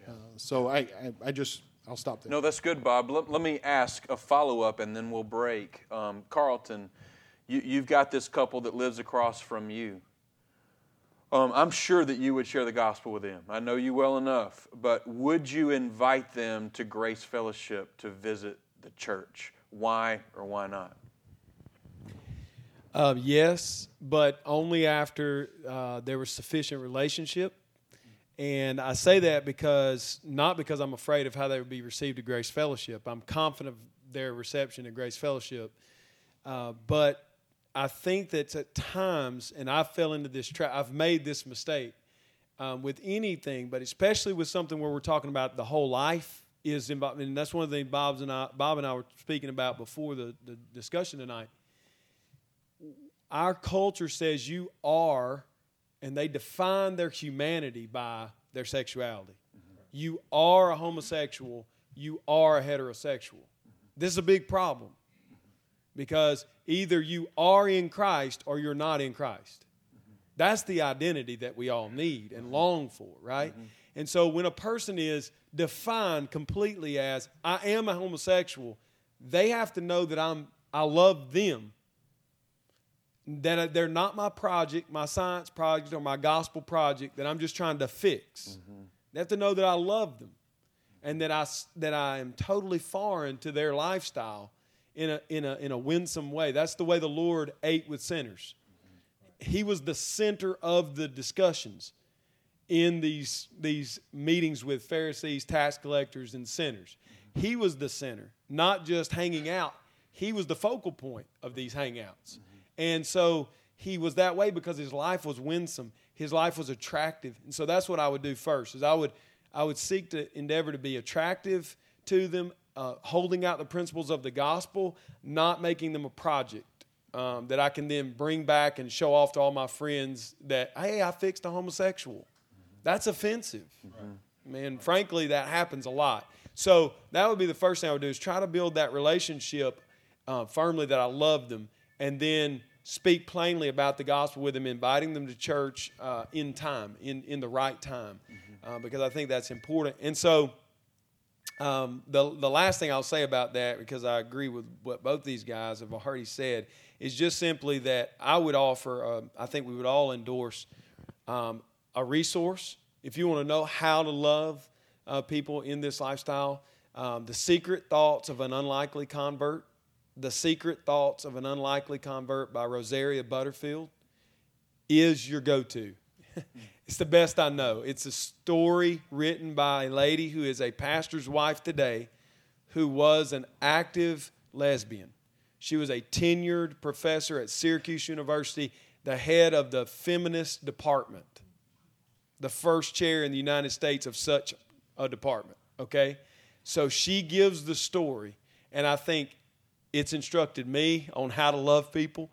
Uh, so I, I, I just, I'll stop there. No, that's good, Bob. Let, let me ask a follow up and then we'll break. Um, Carlton, you, you've got this couple that lives across from you. Um, I'm sure that you would share the gospel with them. I know you well enough. But would you invite them to Grace Fellowship to visit the church? Why or why not? Um, yes, but only after uh, there was sufficient relationship And I say that because, not because I'm afraid of how they would be received at Grace Fellowship. I'm confident of their reception at Grace Fellowship. Uh, but I think that at times, and I fell into this trap, I've made this mistake um, with anything, but especially with something where we're talking about the whole life is involved. And that's one of the things Bob's and I, Bob and I were speaking about before the, the discussion tonight. Our culture says you are, and they define their humanity by their sexuality. Mm-hmm. You are a homosexual, you are a heterosexual. This is a big problem because either you are in Christ or you're not in Christ. That's the identity that we all need and long for, right? Mm-hmm. And so when a person is defined completely as I am a homosexual, they have to know that I'm I love them. That they're not my project, my science project, or my gospel project that I'm just trying to fix. Mm-hmm. They have to know that I love them, and that I that I am totally foreign to their lifestyle in a in a in a winsome way. That's the way the Lord ate with sinners. He was the center of the discussions in these, these meetings with Pharisees, tax collectors, and sinners. He was the center, not just hanging out. He was the focal point of these hangouts. And so he was that way because his life was winsome. His life was attractive. And so that's what I would do first is I would I would seek to endeavor to be attractive to them, uh, holding out the principles of the gospel, not making them a project um, that I can then bring back and show off to all my friends that, hey, I fixed a homosexual. That's offensive. Mm-hmm. Man, frankly, that happens a lot. So that would be the first thing I would do is try to build that relationship uh, firmly that I love them, and then speak plainly about the gospel with them, inviting them to church uh, in time, in, in the right time, mm-hmm. uh, because I think that's important. And so um, the, the last thing I'll say about that, because I agree with what both these guys have already said, is just simply that I would offer, uh, I think we would all endorse um, a resource if you want to know how to love uh, people in this lifestyle. Um, the Secret Thoughts of an Unlikely Convert. The Secret Thoughts of an Unlikely Convert by Rosaria Butterfield is your go to. it's the best I know. It's a story written by a lady who is a pastor's wife today who was an active lesbian. She was a tenured professor at Syracuse University, the head of the feminist department, the first chair in the United States of such a department. Okay? So she gives the story, and I think it's instructed me on how to love people.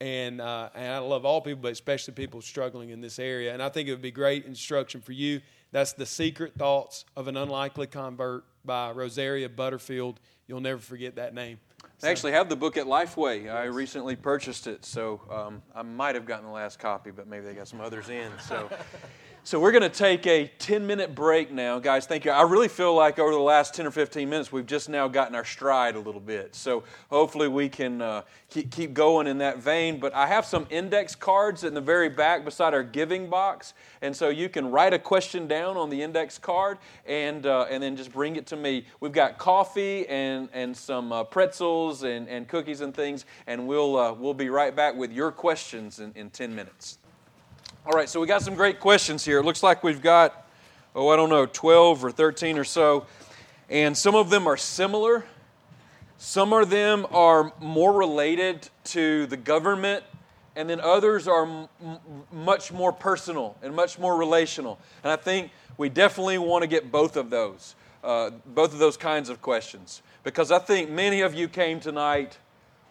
And, uh, and I love all people, but especially people struggling in this area. And I think it would be great instruction for you. That's The Secret Thoughts of an Unlikely Convert by Rosaria Butterfield. You'll never forget that name. I actually have the book at Lifeway. I recently purchased it, so um, I might have gotten the last copy, but maybe they got some others in. So So we're going to take a 10 minute break now. Guys, thank you. I really feel like over the last 10 or 15 minutes, we've just now gotten our stride a little bit. So hopefully we can uh, keep, keep going in that vein. But I have some index cards in the very back beside our giving box. And so you can write a question down on the index card and, uh, and then just bring it to me. We've got coffee and, and some uh, pretzels and, and cookies and things. And we'll, uh, we'll be right back with your questions in, in 10 minutes. All right, so we got some great questions here. It looks like we've got, oh, I don't know, 12 or 13 or so. And some of them are similar. Some of them are more related to the government, and then others are m- much more personal and much more relational. And I think we definitely want to get both of those, uh, both of those kinds of questions. Because I think many of you came tonight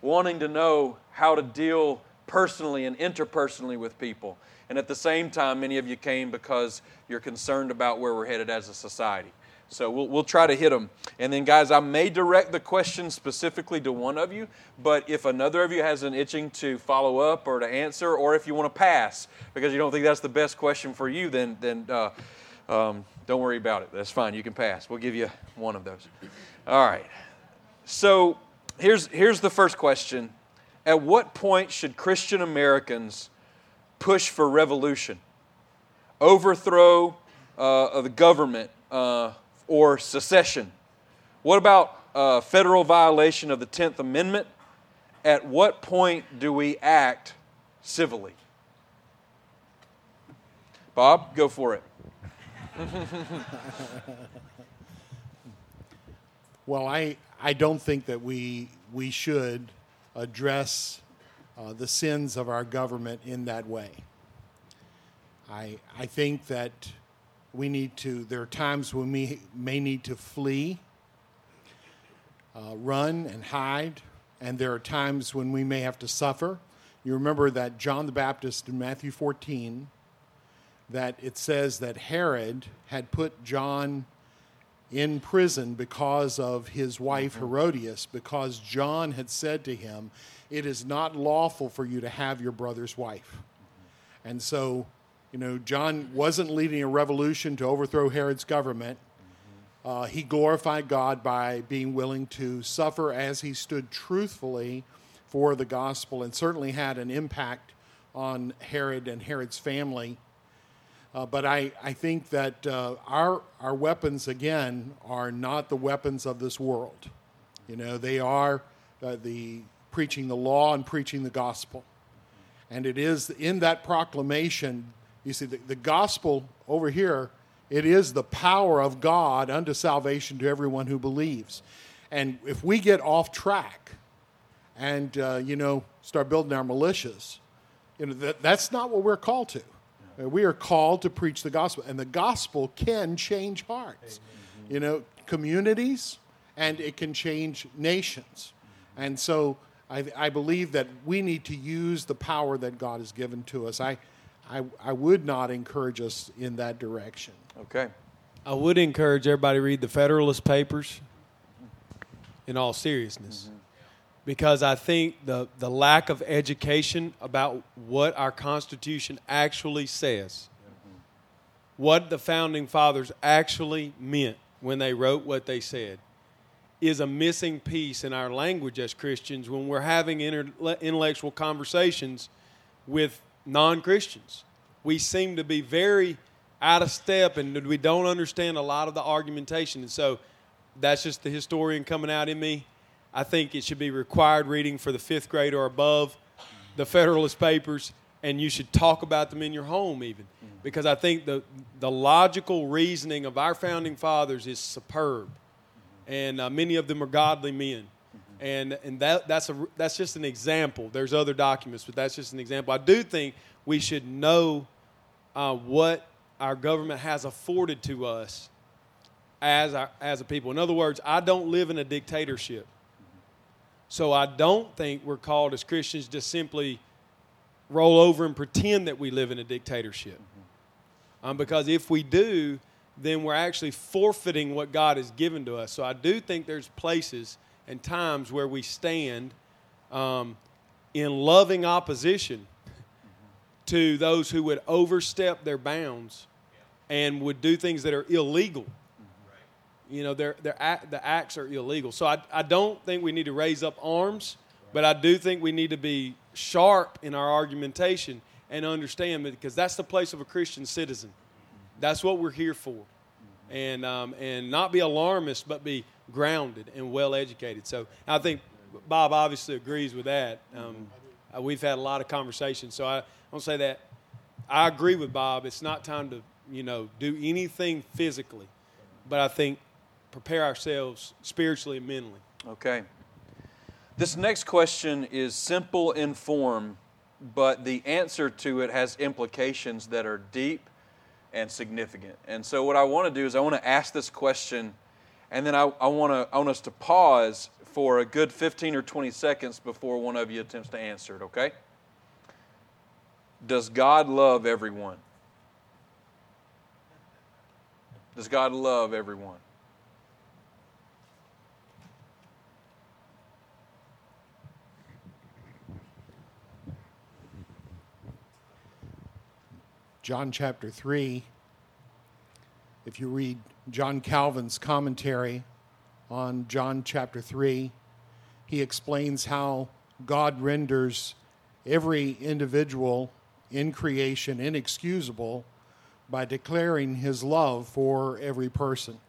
wanting to know how to deal personally and interpersonally with people. And at the same time, many of you came because you're concerned about where we're headed as a society. So we'll, we'll try to hit them. And then, guys, I may direct the question specifically to one of you, but if another of you has an itching to follow up or to answer, or if you want to pass because you don't think that's the best question for you, then, then uh, um, don't worry about it. That's fine. You can pass. We'll give you one of those. All right. So here's, here's the first question At what point should Christian Americans push for revolution, overthrow uh, of the government, uh, or secession? What about uh, federal violation of the 10th Amendment? At what point do we act civilly? Bob, go for it. well, I, I don't think that we, we should address uh, the sins of our government in that way. I, I think that we need to, there are times when we may need to flee, uh, run, and hide, and there are times when we may have to suffer. You remember that John the Baptist in Matthew 14, that it says that Herod had put John in prison because of his wife mm-hmm. Herodias, because John had said to him, It is not lawful for you to have your brother's wife. Mm-hmm. And so, you know, John wasn't leading a revolution to overthrow Herod's government. Mm-hmm. Uh, he glorified God by being willing to suffer as he stood truthfully for the gospel and certainly had an impact on Herod and Herod's family. Uh, but I, I think that uh, our, our weapons, again, are not the weapons of this world. You know, they are uh, the preaching the law and preaching the gospel. And it is in that proclamation, you see, the, the gospel over here, it is the power of God unto salvation to everyone who believes. And if we get off track and, uh, you know, start building our militias, you know, that, that's not what we're called to. Uh, we are called to preach the gospel, and the gospel can change hearts, you know, communities, and it can change nations. And so I, I, believe that we need to use the power that God has given to us. I, I, I would not encourage us in that direction. Okay. I would encourage everybody to read the Federalist Papers in all seriousness. Mm-hmm because I think the, the lack of education about what our Constitution actually says, what the founding fathers actually meant when they wrote what they said, is a missing piece in our language as Christians when we're having inter- intellectual conversations with non Christians. We seem to be very out of step and we don't understand a lot of the argumentation. And so that's just the historian coming out in me I think it should be required reading for the fifth grade or above, the Federalist Papers, and you should talk about them in your home even. Because I think the, the logical reasoning of our founding fathers is superb. And uh, many of them are godly men. And, and that, that's, a, that's just an example. There's other documents, but that's just an example. I do think we should know uh, what our government has afforded to us as, our, as a people. In other words, I don't live in a dictatorship. So I don't think we're called as Christians to simply roll over and pretend that we live in a dictatorship. Mm-hmm. Um, because if we do, then we're actually forfeiting what God has given to us. So I do think there's places and times where we stand um, in loving opposition mm-hmm. to those who would overstep their bounds and would do things that are illegal you know, they're, they're, the acts are illegal. So I, I don't think we need to raise up arms, but I do think we need to be sharp in our argumentation and understand because that's the place of a Christian citizen. That's what we're here for. And, um, and not be alarmist, but be grounded and well educated. So I think Bob obviously agrees with that. Um, uh, we've had a lot of conversations. So I don't say that. I agree with Bob. It's not time to, you know, do anything physically. But I think prepare ourselves spiritually and mentally. Okay. This next question is simple in form, but the answer to it has implications that are deep and significant. And so, what I want to do is, I want to ask this question, and then I, I, want, to, I want us to pause for a good 15 or 20 seconds before one of you attempts to answer it, okay? Does God love everyone? Does God love everyone? John chapter 3, if you read John Calvin's commentary on John chapter 3, he explains how God renders every individual in creation inexcusable by declaring his love for every person.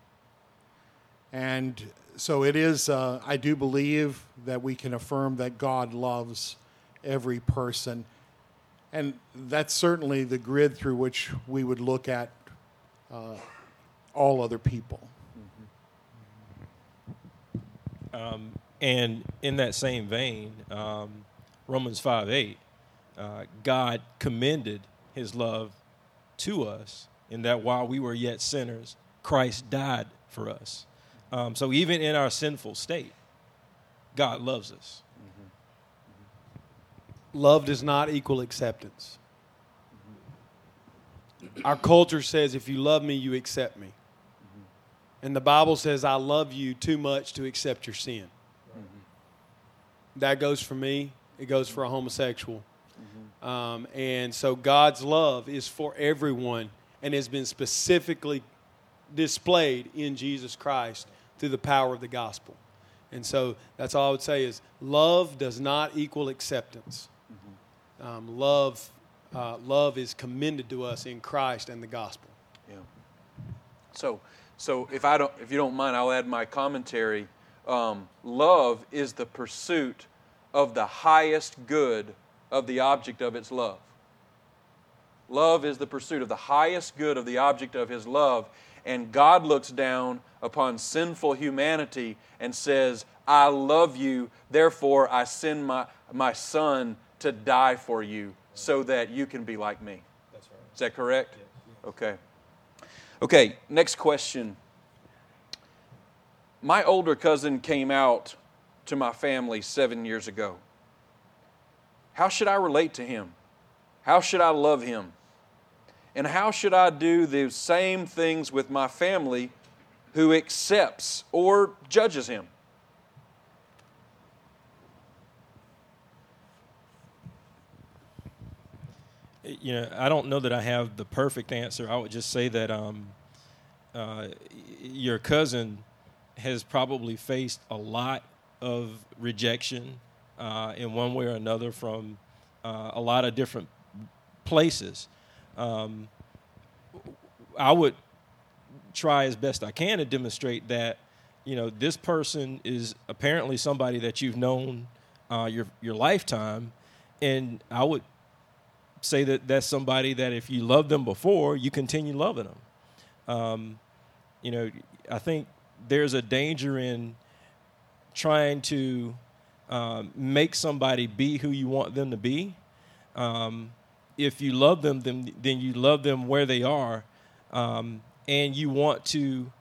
And so it is, uh, I do believe that we can affirm that God loves every person. And that's certainly the grid through which we would look at uh, all other people. Um, and in that same vein, um, Romans 5 8, uh, God commended his love to us in that while we were yet sinners, Christ died for us. Um, so even in our sinful state, God loves us. Love does not equal acceptance. Our culture says if you love me, you accept me. And the Bible says, I love you too much to accept your sin. That goes for me, it goes for a homosexual. Um, and so God's love is for everyone and has been specifically displayed in Jesus Christ through the power of the gospel. And so that's all I would say is love does not equal acceptance. Um, love, uh, love is commended to us in Christ and the gospel. Yeah. So, so if I don't, if you don't mind, I'll add my commentary. Um, love is the pursuit of the highest good of the object of its love. Love is the pursuit of the highest good of the object of his love. And God looks down upon sinful humanity and says, I love you, therefore I send my, my son to die for you so that you can be like me. That's right. Is that correct? Okay. Okay, next question. My older cousin came out to my family seven years ago. How should I relate to him? How should I love him? And how should I do the same things with my family who accepts or judges him? You know, I don't know that I have the perfect answer. I would just say that um, uh, your cousin has probably faced a lot of rejection uh, in one way or another from uh, a lot of different places. Um, I would try as best I can to demonstrate that you know this person is apparently somebody that you've known uh, your your lifetime, and I would say that that's somebody that if you loved them before, you continue loving them. Um, you know, I think there's a danger in trying to um, make somebody be who you want them to be. Um, if you love them, then, then you love them where they are, um, and you want to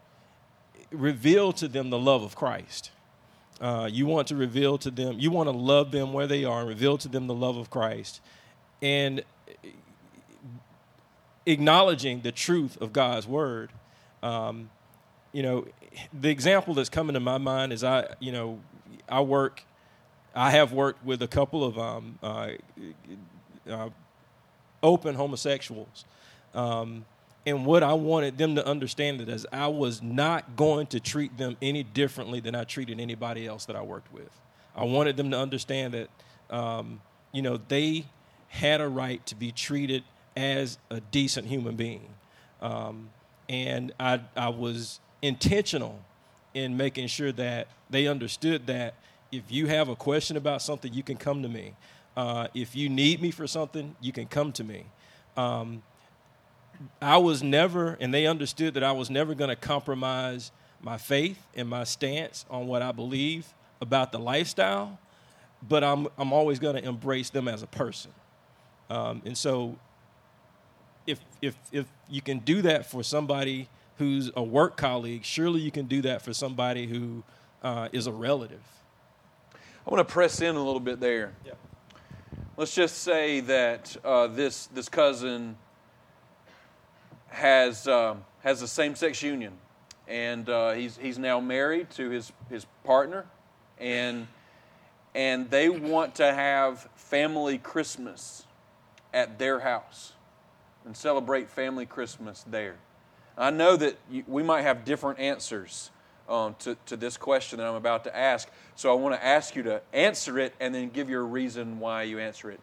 reveal to them the love of Christ. Uh, you want to reveal to them, you want to love them where they are and reveal to them the love of Christ. And acknowledging the truth of God's word. Um, you know, the example that's coming to my mind is I, you know, I work, I have worked with a couple of um, uh, uh, open homosexuals. Um, and what I wanted them to understand it as I was not going to treat them any differently than I treated anybody else that I worked with. I wanted them to understand that, um, you know, they had a right to be treated as a decent human being. Um, and I, I was intentional in making sure that they understood that if you have a question about something, you can come to me. Uh, if you need me for something, you can come to me. Um, I was never, and they understood that I was never going to compromise my faith and my stance on what I believe about the lifestyle, but I'm, I'm always going to embrace them as a person. Um, and so if, if, if you can do that for somebody who's a work colleague, surely you can do that for somebody who uh, is a relative. I want to press in a little bit there. Yeah. Let's just say that uh, this, this cousin has, uh, has a same sex union, and uh, he's, he's now married to his, his partner, and, and they want to have family Christmas at their house and celebrate family Christmas there. I know that we might have different answers um, to, to this question that I'm about to ask, so I want to ask you to answer it and then give your reason why you answer it.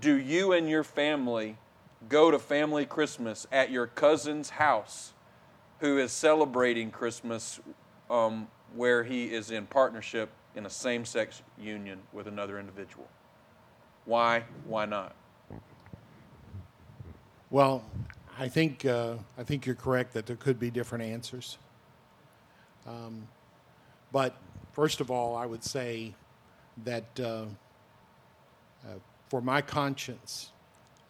Do you and your family go to family Christmas at your cousin's house who is celebrating Christmas um, where he is in partnership in a same sex union with another individual? Why? Why not? Well, I think uh, I think you're correct that there could be different answers. Um, but first of all, I would say that uh, uh, for my conscience,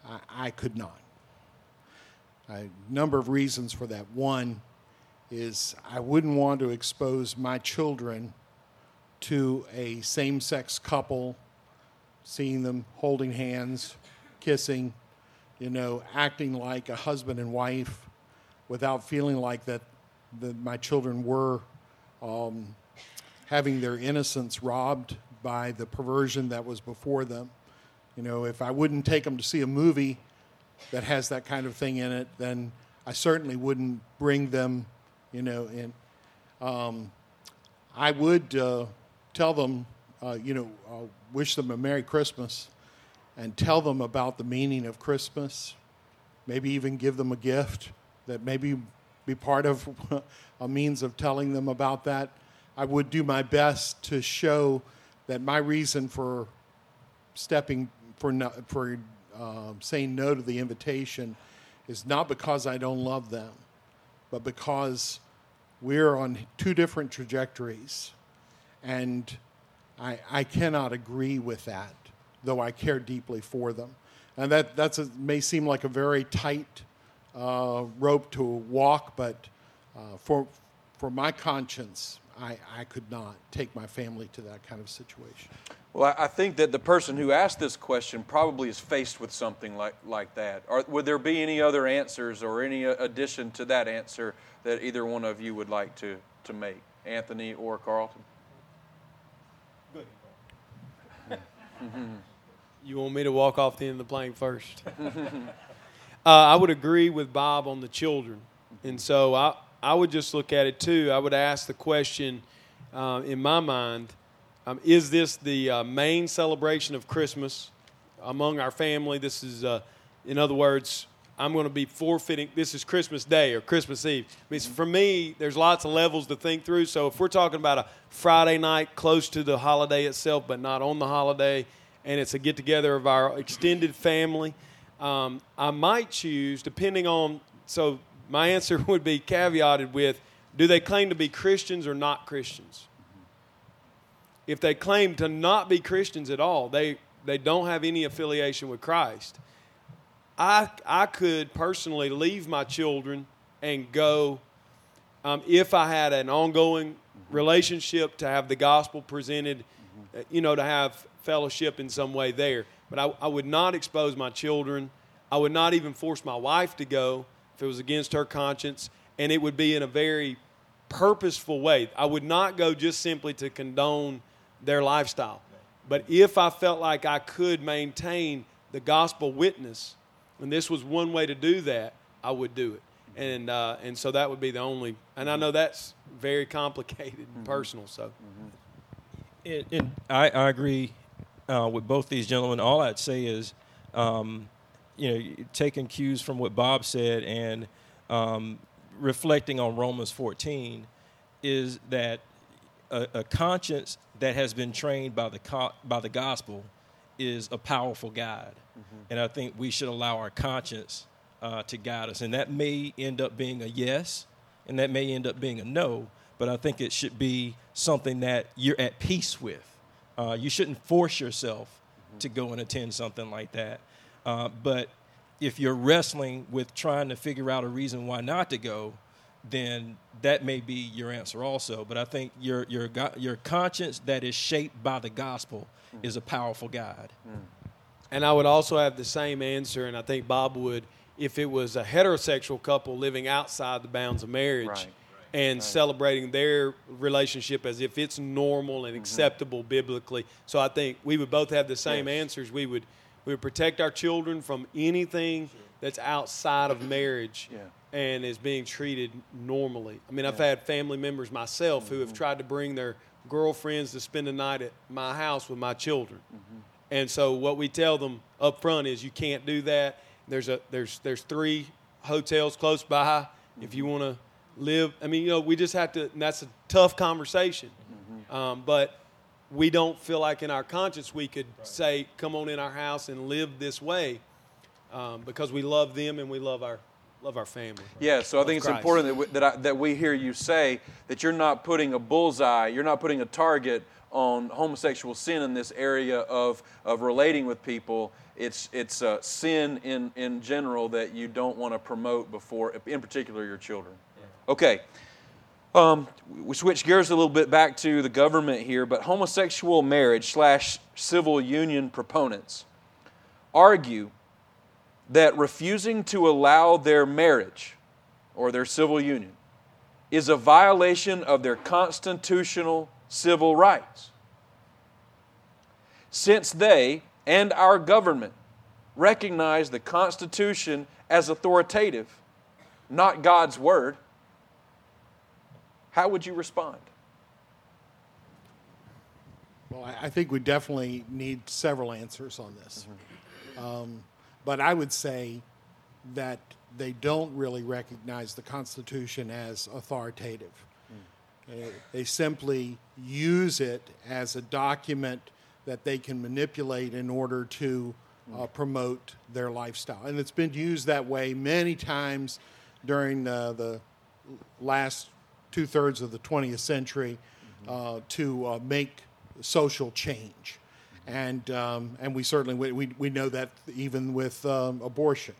I, I could not. A number of reasons for that. One is I wouldn't want to expose my children to a same sex couple, seeing them holding hands, kissing, you know, acting like a husband and wife without feeling like that, that my children were um, having their innocence robbed by the perversion that was before them. You know, if I wouldn't take them to see a movie that has that kind of thing in it, then I certainly wouldn't bring them, you know, in. Um, I would uh, tell them, uh, you know, uh, wish them a Merry Christmas and tell them about the meaning of Christmas. Maybe even give them a gift that maybe be part of a means of telling them about that. I would do my best to show that my reason for stepping for no, for uh, saying no to the invitation is not because I don't love them, but because we're on two different trajectories, and I, I cannot agree with that, though I care deeply for them. And that that's a, may seem like a very tight uh, rope to walk, but uh, for, for my conscience, I, I could not take my family to that kind of situation. Well, I think that the person who asked this question probably is faced with something like, like that. Or would there be any other answers or any addition to that answer that either one of you would like to, to make, Anthony or Carlton? Good. You want me to walk off the end of the plane first? uh, I would agree with Bob on the children. And so I, I would just look at it too. I would ask the question uh, in my mind um, is this the uh, main celebration of Christmas among our family? This is, uh, in other words, I'm going to be forfeiting. This is Christmas Day or Christmas Eve. I mean, for me, there's lots of levels to think through. So if we're talking about a Friday night close to the holiday itself, but not on the holiday, and it's a get together of our extended family, um, I might choose, depending on. So my answer would be caveated with do they claim to be Christians or not Christians? If they claim to not be Christians at all, they, they don't have any affiliation with Christ. I, I could personally leave my children and go um, if I had an ongoing relationship to have the gospel presented, uh, you know, to have fellowship in some way there. But I, I would not expose my children. I would not even force my wife to go if it was against her conscience, and it would be in a very purposeful way. I would not go just simply to condone their lifestyle. But if I felt like I could maintain the gospel witness, and this was one way to do that, I would do it. And, uh, and so that would be the only, and I know that's very complicated and mm-hmm. personal. So, mm-hmm. and, and I, I, agree uh, with both these gentlemen. All I'd say is, um, you know, taking cues from what Bob said and um, reflecting on Romans 14 is that a, a, conscience that has been trained by the, co- by the gospel is a powerful guide. Mm-hmm. And I think we should allow our conscience uh, to guide us. And that may end up being a yes, and that may end up being a no, but I think it should be something that you're at peace with. Uh, you shouldn't force yourself mm-hmm. to go and attend something like that. Uh, but if you're wrestling with trying to figure out a reason why not to go, then that may be your answer also. But I think your your your conscience that is shaped by the gospel mm. is a powerful guide. Mm. And I would also have the same answer, and I think Bob would, if it was a heterosexual couple living outside the bounds of marriage. Right. And right. celebrating their relationship as if it's normal and mm-hmm. acceptable biblically. So I think we would both have the same yes. answers. We would we would protect our children from anything that's outside of marriage yeah. and is being treated normally. I mean, I've had family members myself mm-hmm. who have mm-hmm. tried to bring their girlfriends to spend the night at my house with my children. Mm-hmm. And so what we tell them up front is you can't do that. There's a there's there's three hotels close by. Mm-hmm. If you want to live, I mean, you know, we just have to. and that's a tough conversation. Mm-hmm. Um, but we don't feel like in our conscience we could right. say, come on in our house and live this way um, because we love them and we love our love our family. Yeah, so I think it's Christ. important that we, that, I, that we hear you say that you're not putting a bullseye, you're not putting a target on homosexual sin in this area of, of relating with people. It's, it's uh, sin in, in general that you don't want to promote before, in particular, your children. Okay. Um, we switch gears a little bit back to the government here, but homosexual marriage slash civil union proponents argue that refusing to allow their marriage or their civil union is a violation of their constitutional civil rights. Since they and our government recognize the Constitution as authoritative, not God's Word, how would you respond? Well, I think we definitely need several answers on this. Um, but I would say that they don't really recognize the Constitution as authoritative. Uh, They simply use it as a document that they can manipulate in order to uh, promote their lifestyle. And it's been used that way many times during uh, the last two thirds of the 20th century uh, to uh, make social change. And, um, and we certainly we, we know that even with um, abortion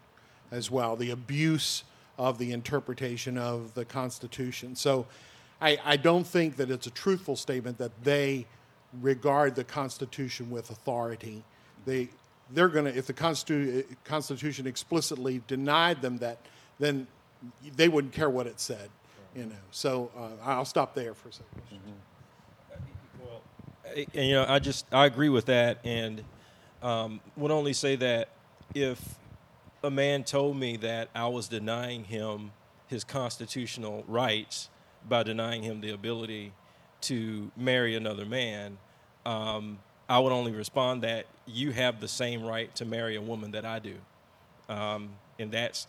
as well, the abuse of the interpretation of the Constitution. So I, I don't think that it's a truthful statement that they regard the Constitution with authority. They, they're going to, if the Constitu- Constitution explicitly denied them that, then they wouldn't care what it said. You know, so uh, I'll stop there for a 2nd and you know, I just I agree with that, and um, would only say that if a man told me that I was denying him his constitutional rights by denying him the ability to marry another man, um, I would only respond that you have the same right to marry a woman that I do, um, and that's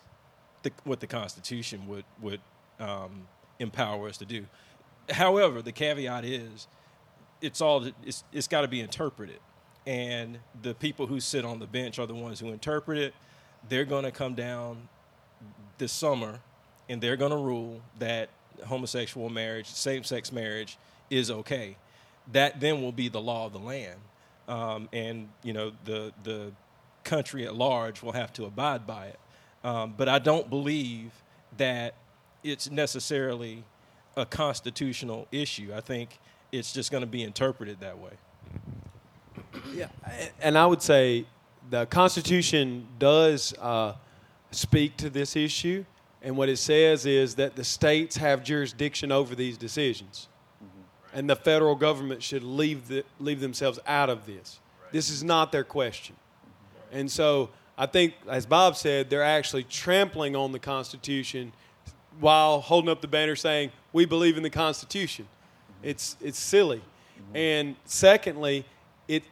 the, what the Constitution would would um, empower us to do. However, the caveat is it's all it's, it's got to be interpreted. And the people who sit on the bench are the ones who interpret it. They're going to come down this summer and they're going to rule that homosexual marriage same-sex marriage is okay. That then will be the law of the land. Um, and you know the the country at large will have to abide by it. Um, but i don't believe that it's necessarily a constitutional issue. I think it's just going to be interpreted that way. Yeah, and I would say the Constitution does uh, speak to this issue, and what it says is that the states have jurisdiction over these decisions, and the federal government should leave the, leave themselves out of this. This is not their question, and so I think, as Bob said, they're actually trampling on the Constitution while holding up the banner saying, "We believe in the Constitution." It's it's silly. And secondly, it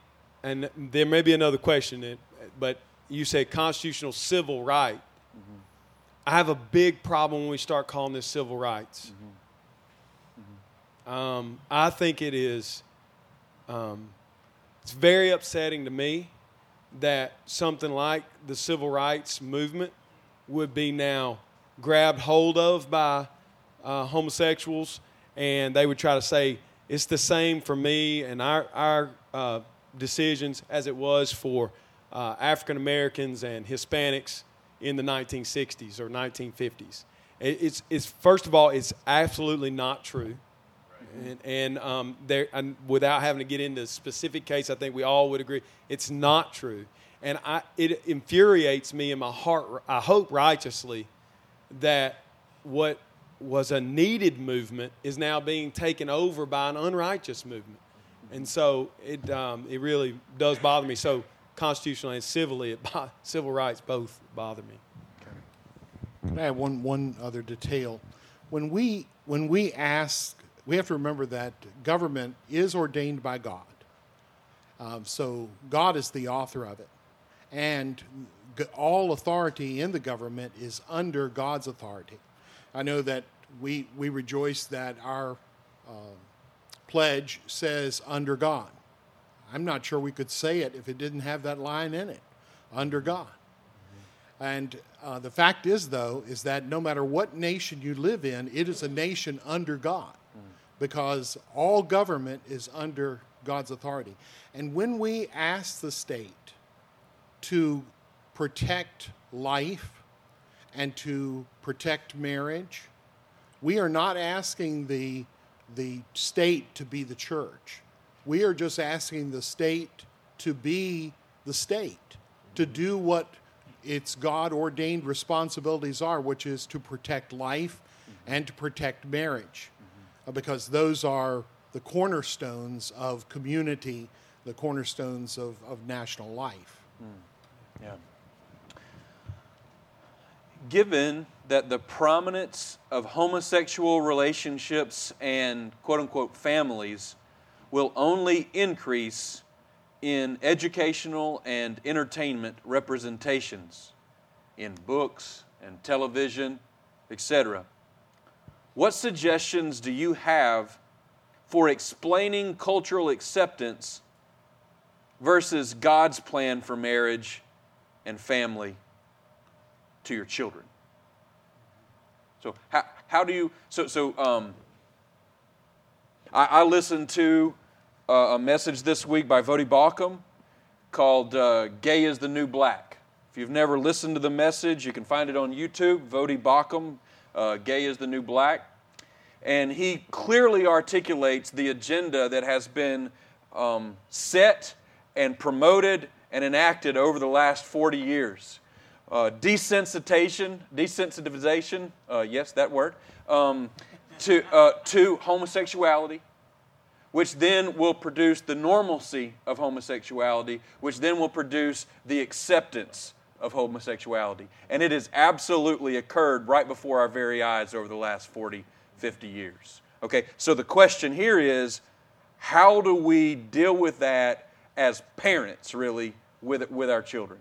and there may be another question, but you say constitutional civil right. I have a big problem when we start calling this civil rights. Um, I think it is. Um, it's very upsetting to me that something like the civil rights movement would be now grabbed hold of by uh, homosexuals, and they would try to say it's the same for me and our our uh, decisions as it was for uh, African Americans and Hispanics in the 1960s or 1950s. It, it's it's first of all, it's absolutely not true. And, and um, there, and without having to get into specific case, I think we all would agree it's not true. And I, it infuriates me in my heart, I hope righteously, that what was a needed movement is now being taken over by an unrighteous movement. And so it, um, it really does bother me. So constitutionally and civilly, civil rights both bother me. Can I have one, one other detail? When we, when we ask, we have to remember that government is ordained by God. Um, so God is the author of it. And all authority in the government is under God's authority. I know that we, we rejoice that our uh, pledge says under God. I'm not sure we could say it if it didn't have that line in it under God. And uh, the fact is, though, is that no matter what nation you live in, it is a nation under God because all government is under God's authority. And when we ask the state to protect life and to protect marriage, we are not asking the, the state to be the church. We are just asking the state to be the state, to do what its God ordained responsibilities are, which is to protect life and to protect marriage, uh, because those are the cornerstones of community, the cornerstones of, of national life. Yeah. Given that the prominence of homosexual relationships and quote unquote families will only increase in educational and entertainment representations in books and television, etc. What suggestions do you have for explaining cultural acceptance versus God's plan for marriage and family to your children? So, how, how do you? So, so um, I, I listened to uh, a message this week by Voddie Baucham called uh, Gay is the New Black. If you've never listened to the message, you can find it on YouTube, Voddie Baucham, uh, Gay is the New Black. And he clearly articulates the agenda that has been um, set and promoted and enacted over the last 40 years. Uh, desensitization, desensitization, uh, yes, that word, um, to, uh, to homosexuality, which then will produce the normalcy of homosexuality, which then will produce the acceptance of homosexuality. And it has absolutely occurred right before our very eyes over the last 40, 50 years. Okay, so the question here is how do we deal with that as parents, really, with, with our children?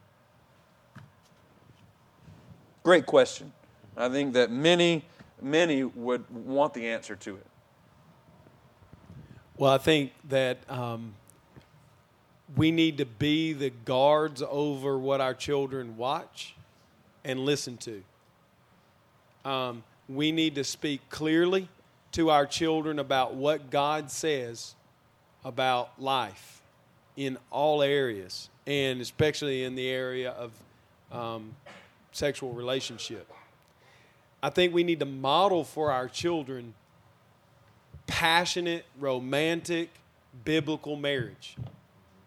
Great question. I think that many, many would want the answer to it. Well, I think that um, we need to be the guards over what our children watch and listen to. Um, we need to speak clearly to our children about what God says about life in all areas, and especially in the area of um, sexual relationship. I think we need to model for our children passionate, romantic, biblical marriage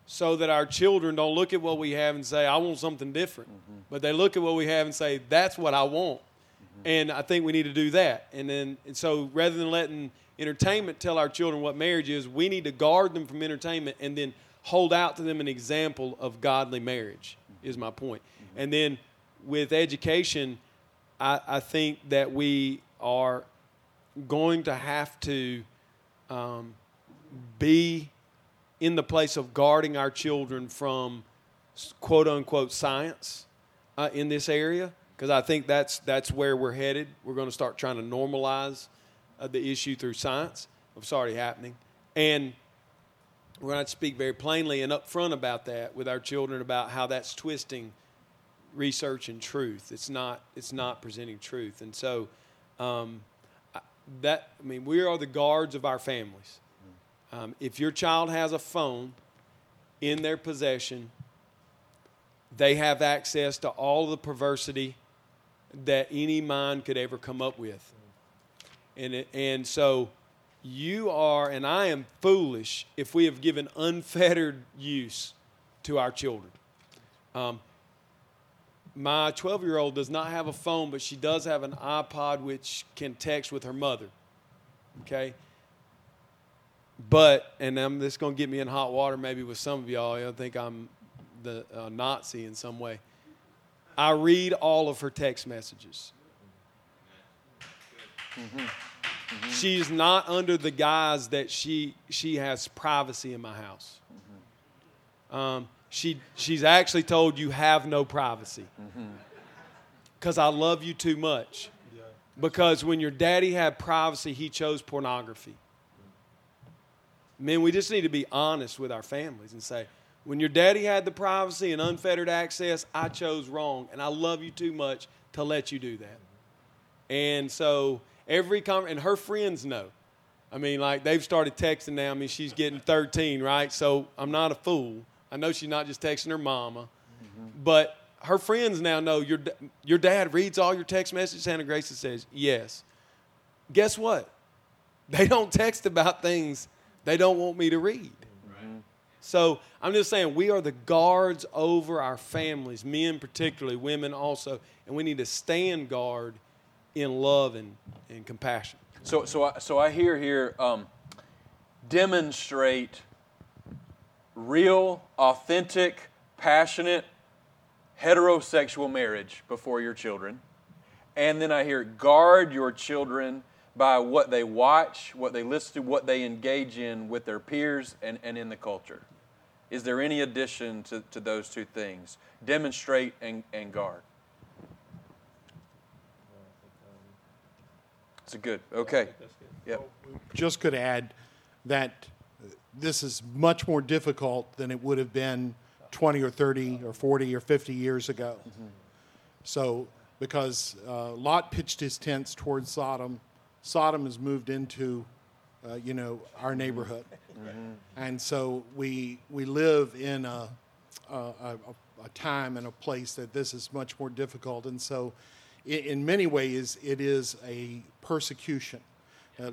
so that our children don't look at what we have and say, I want something different. Mm-hmm. But they look at what we have and say, that's what I want. Mm-hmm. And I think we need to do that. And then, and so rather than letting entertainment tell our children what marriage is, we need to guard them from entertainment and then hold out to them an example of godly marriage, is my point. Mm-hmm. And then with education, I, I think that we are going to have to um, be in the place of guarding our children from quote unquote science uh, in this area because I think that's that's where we're headed. We're going to start trying to normalize uh, the issue through science. It's already happening, and we're going to speak very plainly and upfront about that with our children about how that's twisting research and truth. It's not it's not presenting truth, and so um, that I mean, we are the guards of our families. Um, if your child has a phone in their possession, they have access to all the perversity that any mind could ever come up with. And, it, and so you are, and I am foolish if we have given unfettered use to our children. Um, my 12 year old does not have a phone, but she does have an iPod which can text with her mother. Okay? But, and I'm, this is going to get me in hot water maybe with some of y'all. I think I'm the uh, Nazi in some way. I read all of her text messages. Mm-hmm. Mm-hmm. She's not under the guise that she, she has privacy in my house. Mm-hmm. Um, she, she's actually told you have no privacy because mm-hmm. I love you too much. Yeah. Because when your daddy had privacy, he chose pornography. Men, we just need to be honest with our families and say, When your daddy had the privacy and unfettered access, I chose wrong, and I love you too much to let you do that. And so every con- and her friends know. I mean, like they've started texting now. I mean, she's getting 13, right? So I'm not a fool. I know she's not just texting her mama, mm-hmm. but her friends now know your your dad reads all your text messages. Hannah Grace says yes. Guess what? They don't text about things they don't want me to read. So I'm just saying we are the guards over our families, men particularly, women also, and we need to stand guard in love and, and compassion. So, so, I, so I hear here um, demonstrate real, authentic, passionate, heterosexual marriage before your children. And then I hear guard your children by what they watch, what they listen to, what they engage in with their peers and, and in the culture. Is there any addition to, to those two things? Demonstrate and, and guard. It's a good. Okay. Yep. Just could add that this is much more difficult than it would have been 20 or 30 or 40 or 50 years ago. Mm-hmm. So, because uh, Lot pitched his tents towards Sodom, Sodom has moved into, uh, you know, our neighborhood, mm-hmm. and so we we live in a, a, a, a, time and a place that this is much more difficult, and so, in, in many ways, it is a persecution.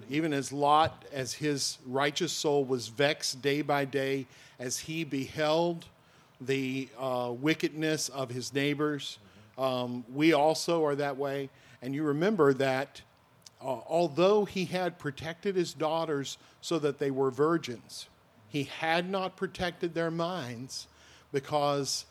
Even as Lot, as his righteous soul was vexed day by day, as he beheld the uh, wickedness of his neighbors, um, we also are that way. And you remember that uh, although he had protected his daughters so that they were virgins, he had not protected their minds because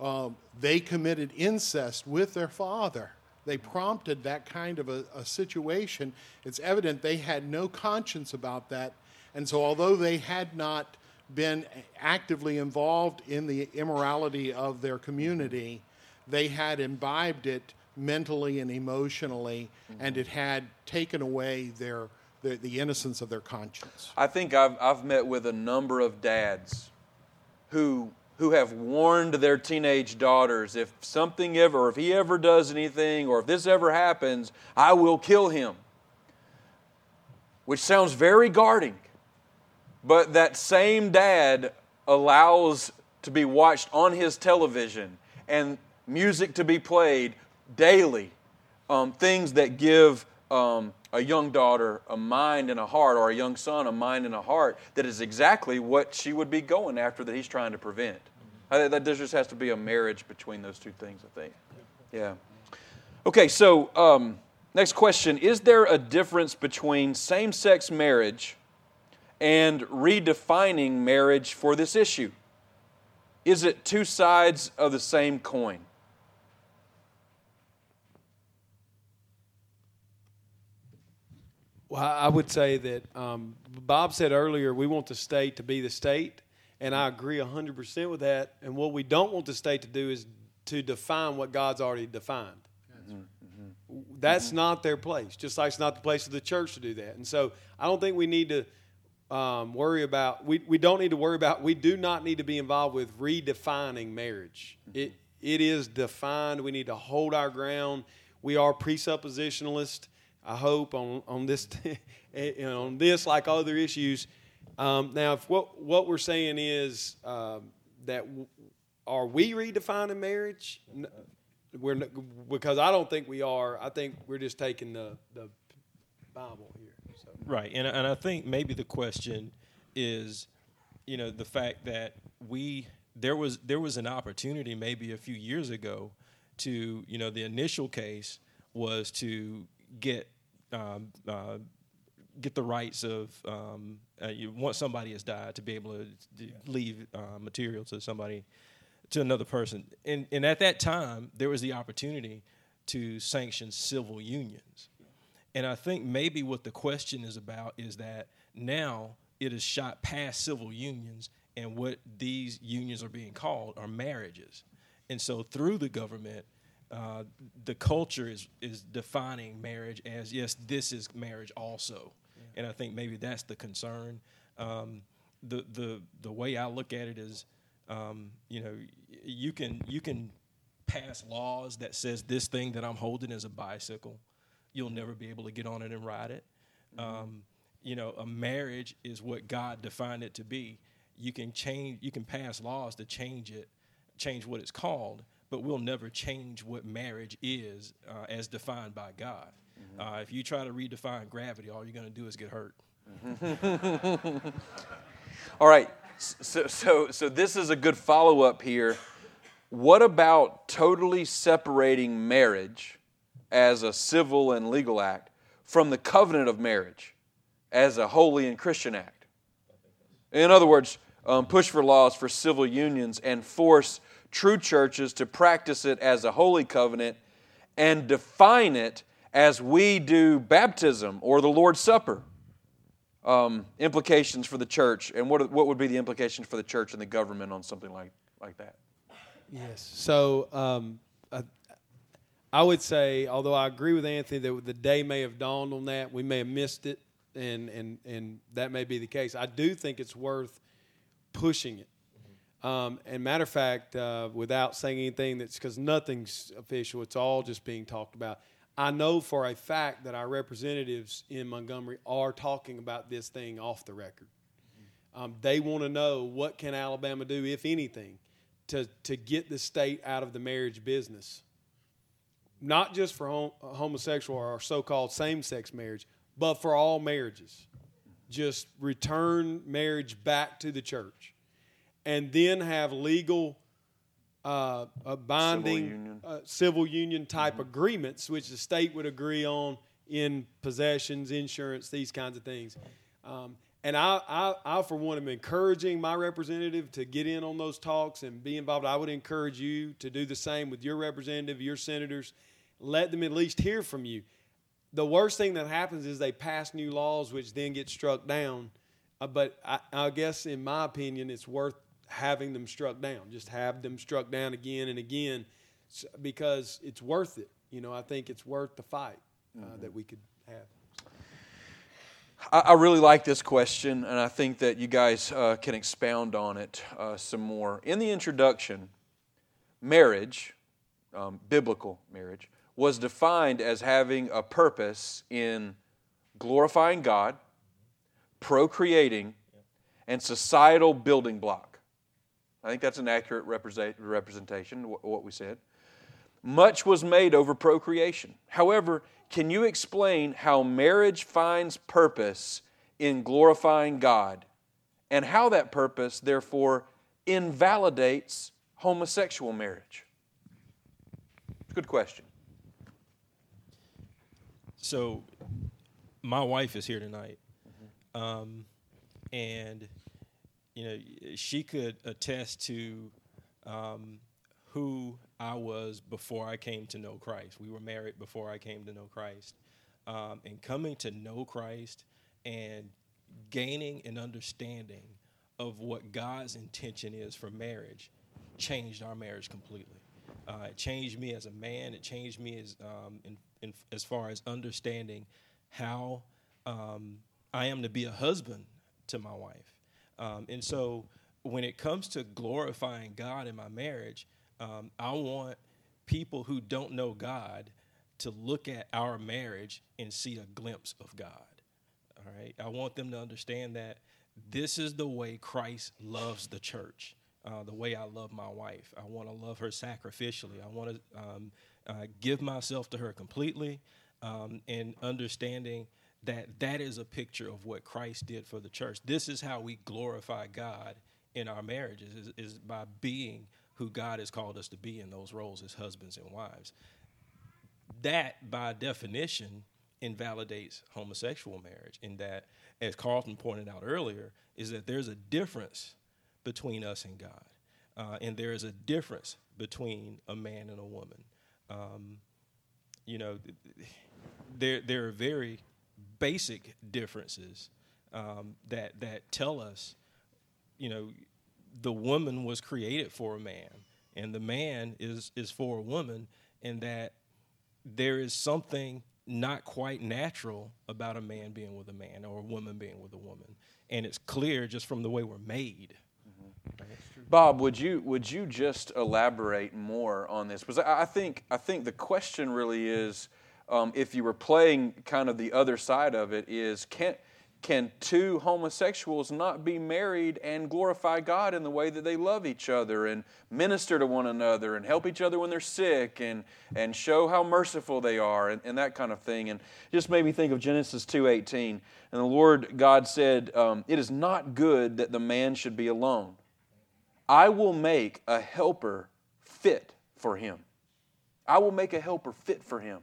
uh, they committed incest with their father. They prompted that kind of a, a situation. It's evident they had no conscience about that. And so, although they had not been actively involved in the immorality of their community, they had imbibed it mentally and emotionally, mm-hmm. and it had taken away their, the, the innocence of their conscience. I think I've, I've met with a number of dads who, who have warned their teenage daughters if something ever, if he ever does anything, or if this ever happens, I will kill him. Which sounds very guarding. But that same dad allows to be watched on his television and music to be played daily, um, things that give um, a young daughter a mind and a heart, or a young son a mind and a heart, that is exactly what she would be going after that he's trying to prevent. I, that there just has to be a marriage between those two things, I think. Yeah. Okay, so um, next question Is there a difference between same sex marriage and redefining marriage for this issue? Is it two sides of the same coin? Well, I would say that um, Bob said earlier we want the state to be the state, and I agree 100% with that. And what we don't want the state to do is to define what God's already defined. Mm-hmm. That's mm-hmm. not their place, just like it's not the place of the church to do that. And so I don't think we need to um, worry about, we, we don't need to worry about, we do not need to be involved with redefining marriage. Mm-hmm. It, it is defined. We need to hold our ground. We are presuppositionalists. I hope on on this on this like other issues. Um, now, if what what we're saying is uh, that w- are we redefining marriage? We're because I don't think we are. I think we're just taking the the Bible here. So. Right, and and I think maybe the question is, you know, the fact that we there was there was an opportunity maybe a few years ago to you know the initial case was to get um, uh, get the rights of um, uh, you, once somebody has died to be able to, to yeah. leave uh, material to somebody to another person. And, and at that time there was the opportunity to sanction civil unions. And i think maybe what the question is about is that now it is shot past civil unions and what these unions are being called are marriages. And so through the government uh, the culture is is defining marriage as yes, this is marriage also, yeah. and I think maybe that's the concern. Um, the the the way I look at it is, Um, you know, you can you can pass laws that says this thing that I'm holding is a bicycle. You'll never be able to get on it and ride it. Um, you know, a marriage is what God defined it to be. You can change, you can pass laws to change it, change what it's called, but we'll never change what marriage is uh, as defined by God. Mm-hmm. Uh, if you try to redefine gravity, all you're going to do is get hurt. all right. So, so, so this is a good follow up here. What about totally separating marriage as a civil and legal act from the covenant of marriage as a holy and Christian act? In other words, um, push for laws for civil unions and force true churches to practice it as a holy covenant and define it as we do baptism or the Lord's Supper. Um, implications for the church, and what, what would be the implications for the church and the government on something like, like that? Yes. So um, I, I, would say, although I agree with Anthony that the day may have dawned on that, we may have missed it, and, and, and that may be the case. I do think it's worth pushing it. Um, and matter of fact, uh, without saying anything that's because nothing's official, it's all just being talked about. I know for a fact that our representatives in Montgomery are talking about this thing off the record. Um, they want to know what can Alabama do, if anything, to, to get the state out of the marriage business. Not just for hom- homosexual or so called same sex marriage, but for all marriages. Just return marriage back to the church and then have legal uh, binding civil union, uh, civil union type mm-hmm. agreements, which the state would agree on in possessions, insurance, these kinds of things. Um, and I, I, I, for one, am encouraging my representative to get in on those talks and be involved. I would encourage you to do the same with your representative, your senators. Let them at least hear from you. The worst thing that happens is they pass new laws, which then get struck down. Uh, but I, I guess, in my opinion, it's worth having them struck down. Just have them struck down again and again because it's worth it. You know, I think it's worth the fight uh, mm-hmm. that we could have. I, really like this question, and I think that you guys uh, can expound on it uh, some more. In the introduction, marriage, um, biblical marriage, was defined as having a purpose in glorifying God, procreating, and societal building block. I think that's an accurate representation of what we said. Much was made over procreation. However, can you explain how marriage finds purpose in glorifying God and how that purpose, therefore, invalidates homosexual marriage? Good question. So, my wife is here tonight, mm-hmm. um, and you know she could attest to um, who I was before I came to know Christ. We were married before I came to know Christ. Um, and coming to know Christ and gaining an understanding of what God's intention is for marriage changed our marriage completely. Uh, it changed me as a man. It changed me as um, in, in, as far as understanding how um, I am to be a husband to my wife. Um, and so, when it comes to glorifying God in my marriage, um, I want people who don't know God to look at our marriage and see a glimpse of God. All right. I want them to understand that this is the way Christ loves the church, uh, the way I love my wife. I want to love her sacrificially. I want to um, uh, give myself to her completely um, and understanding that that is a picture of what Christ did for the church. This is how we glorify God in our marriages is, is by being who God has called us to be in those roles as husbands and wives. That, by definition, invalidates homosexual marriage, in that, as Carlton pointed out earlier, is that there's a difference between us and God. Uh, and there is a difference between a man and a woman. Um, you know, there, there are very basic differences um, that, that tell us, you know, the woman was created for a man and the man is is for a woman and that there is something not quite natural about a man being with a man or a woman being with a woman and it's clear just from the way we're made mm-hmm. Bob, would you would you just elaborate more on this? Because I, I think I think the question really is, um, if you were playing kind of the other side of it, is can can two homosexuals not be married and glorify God in the way that they love each other and minister to one another and help each other when they're sick and, and show how merciful they are and, and that kind of thing? And just made me think of Genesis 2.18. And the Lord God said, um, It is not good that the man should be alone. I will make a helper fit for him. I will make a helper fit for him.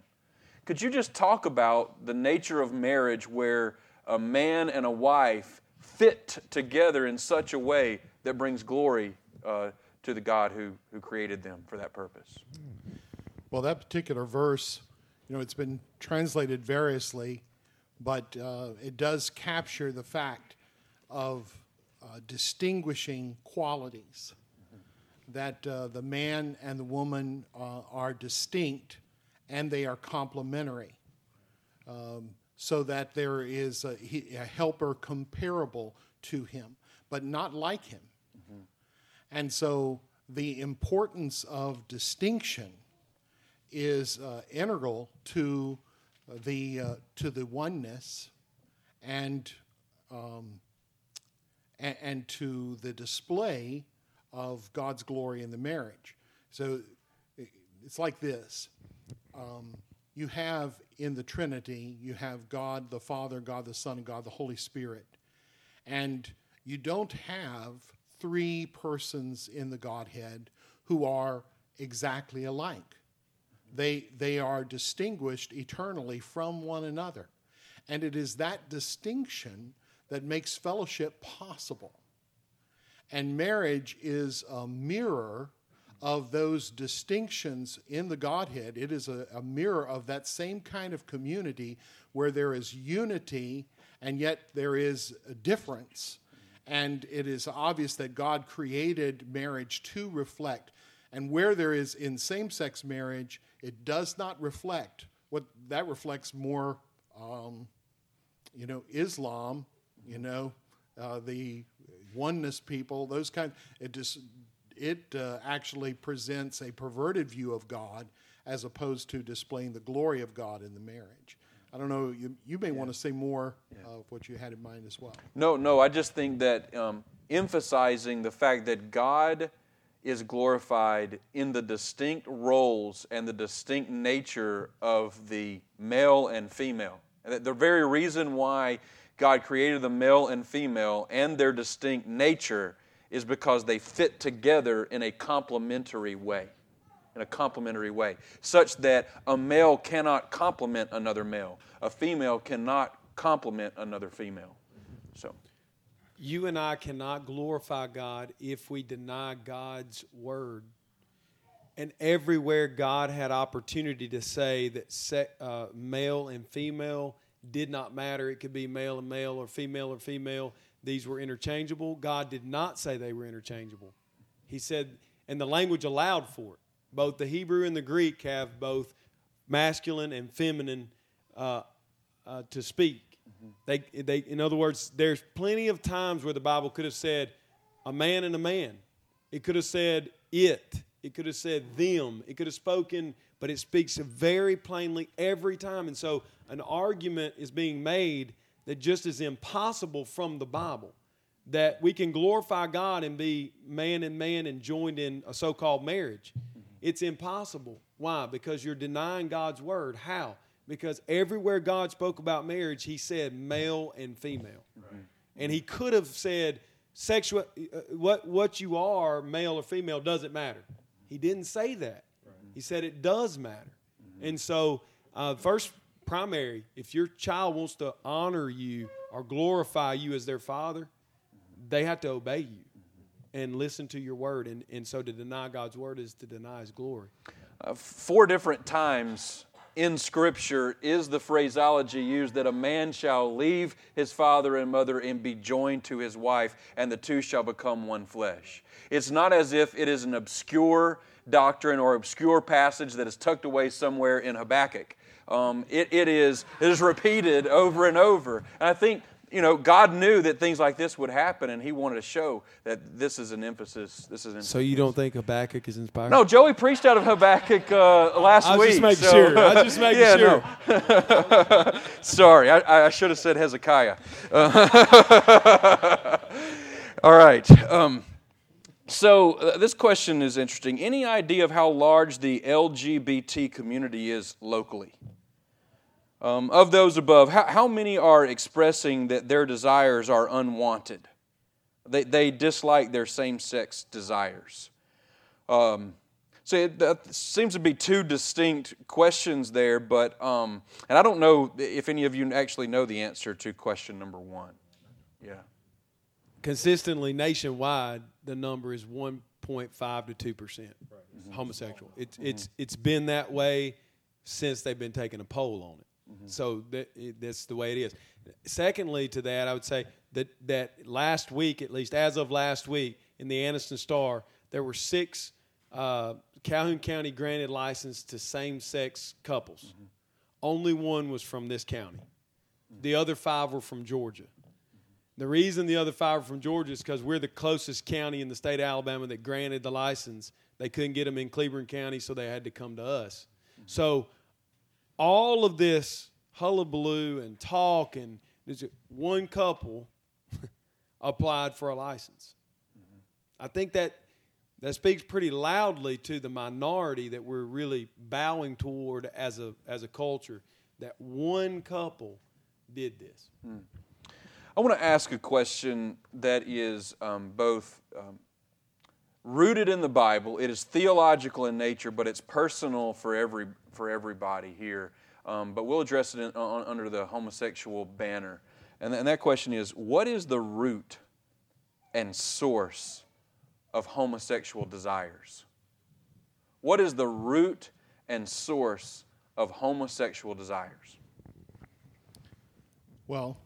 Could you just talk about the nature of marriage where a man and a wife fit together in such a way that brings glory uh, to the God who, who created them for that purpose. Well, that particular verse, you know, it's been translated variously, but uh, it does capture the fact of uh, distinguishing qualities. That uh, the man and the woman uh, are distinct and they are complementary. Um, so that there is a, a helper comparable to him, but not like him. Mm-hmm. And so the importance of distinction is uh, integral to the uh, to the oneness and, um, and and to the display of God's glory in the marriage. So it's like this. Um, you have in the Trinity, you have God the Father, God the Son, and God the Holy Spirit. And you don't have three persons in the Godhead who are exactly alike. They, they are distinguished eternally from one another. And it is that distinction that makes fellowship possible. And marriage is a mirror of those distinctions in the Godhead. It is a, a, mirror of that same kind of community where there is unity and yet there is a difference. And it is obvious that God created marriage to reflect. And where there is in same sex marriage, it does not reflect. What that reflects more, um, you know, Islam, you know, uh, the oneness people, those kind. It just it uh, actually presents a perverted view of God as opposed to displaying the glory of God in the marriage. I don't know, you, you may yeah. want to say more yeah. of what you had in mind as well. No, no, I just think that um, emphasizing the fact that God is glorified in the distinct roles and the distinct nature of the male and female. And the very reason why God created the male and female and their distinct nature is because they fit together in a complementary way. In a complementary way, such that a male cannot complement another male, a female cannot complement another female. So, you and I cannot glorify God if we deny God's word. And everywhere God had opportunity to say that uh, male and female did not matter, it could be male and male or female or female these were interchangeable. God did not say they were interchangeable. He said, and the language allowed for it. Both the Hebrew and the Greek have both masculine and feminine uh, uh, to speak. Mm-hmm. They, they, in other words, there's plenty of times where the Bible could have said a man and a man. It could have said it. It could have said them. It could have spoken, but it speaks very plainly every time. And so an argument is being made that just is impossible from the Bible. That we can glorify God and be man and man and joined in a so called marriage. It's impossible. Why? Because you're denying God's word. How? Because everywhere God spoke about marriage, He said male and female. Right. And He could have said, sexual, uh, what, what you are, male or female, doesn't matter. He didn't say that. Right. He said it does matter. Mm-hmm. And so, uh, first primary, if your child wants to honor you or glorify you as their father, they have to obey you and listen to your word. And, and so to deny God's word is to deny his glory. Uh, four different times in Scripture is the phraseology used that a man shall leave his father and mother and be joined to his wife, and the two shall become one flesh. It's not as if it is an obscure doctrine or obscure passage that is tucked away somewhere in Habakkuk. Um, it, it, is, it is repeated over and over. And I think you know, God knew that things like this would happen, and He wanted to show that this is an emphasis. This is an So you don't think Habakkuk is inspired? no, Joey preached out of Habakkuk uh, last week. I week. just making so- sure. I just making yeah, sure. no. Sorry, I, I should have said Hezekiah. Uh, all right. Um, so uh, this question is interesting. Any idea of how large the LGBT community is locally? Um, of those above, how, how many are expressing that their desires are unwanted? They, they dislike their same sex desires. Um, so it that seems to be two distinct questions there, but um, and I don't know if any of you actually know the answer to question number one. Yeah. Consistently nationwide, the number is 1.5 to 2 percent Mm-hmm. homosexual. It's it's it's been that way since they've been taking a poll on it. Mm-hmm. So that, it, that's the way it is. Secondly, to that, I would say that that last week, at least as of last week, in the Anniston Star, there were six uh, Calhoun County granted license to same-sex couples. Mm-hmm. Only one was from this county. The other five were from Georgia. The reason the other five are from Georgia is because we're the closest county in the state of Alabama that granted the license. They couldn't get them in Cleburne County, so they had to come to us. So all of this hullabaloo and talk, and one couple applied for a license. I think that that speaks pretty loudly to the minority that we're really bowing toward as a as a culture. That one couple did this. I want to ask a question that is um, both um, rooted in the Bible. It is theological in nature, but it's personal for every for everybody here. Um, but we'll address it in, on, under the homosexual banner. And, and that question is: What is the root and source of homosexual desires? What is the root and source of homosexual desires? Well,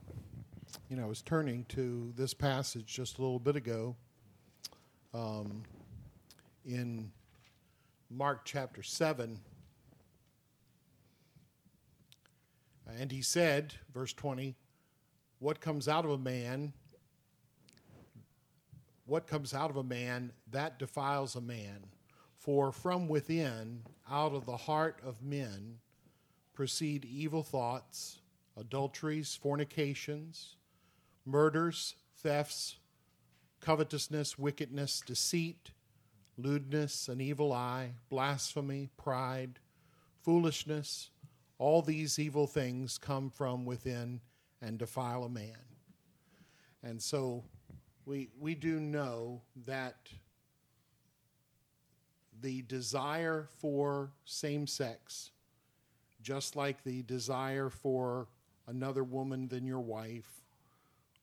you know, I was turning to this passage just a little bit ago um, in Mark chapter 7. And he said, verse 20, what comes out of a man, what comes out of a man, that defiles a man. For from within, out of the heart of men, proceed evil thoughts, adulteries, fornications, murders, thefts, covetousness, wickedness, deceit, lewdness, an evil eye, blasphemy, pride, foolishness. All these evil things come from within and defile a man. And so we, we do know that the desire for same sex, just like the desire for another woman than your wife,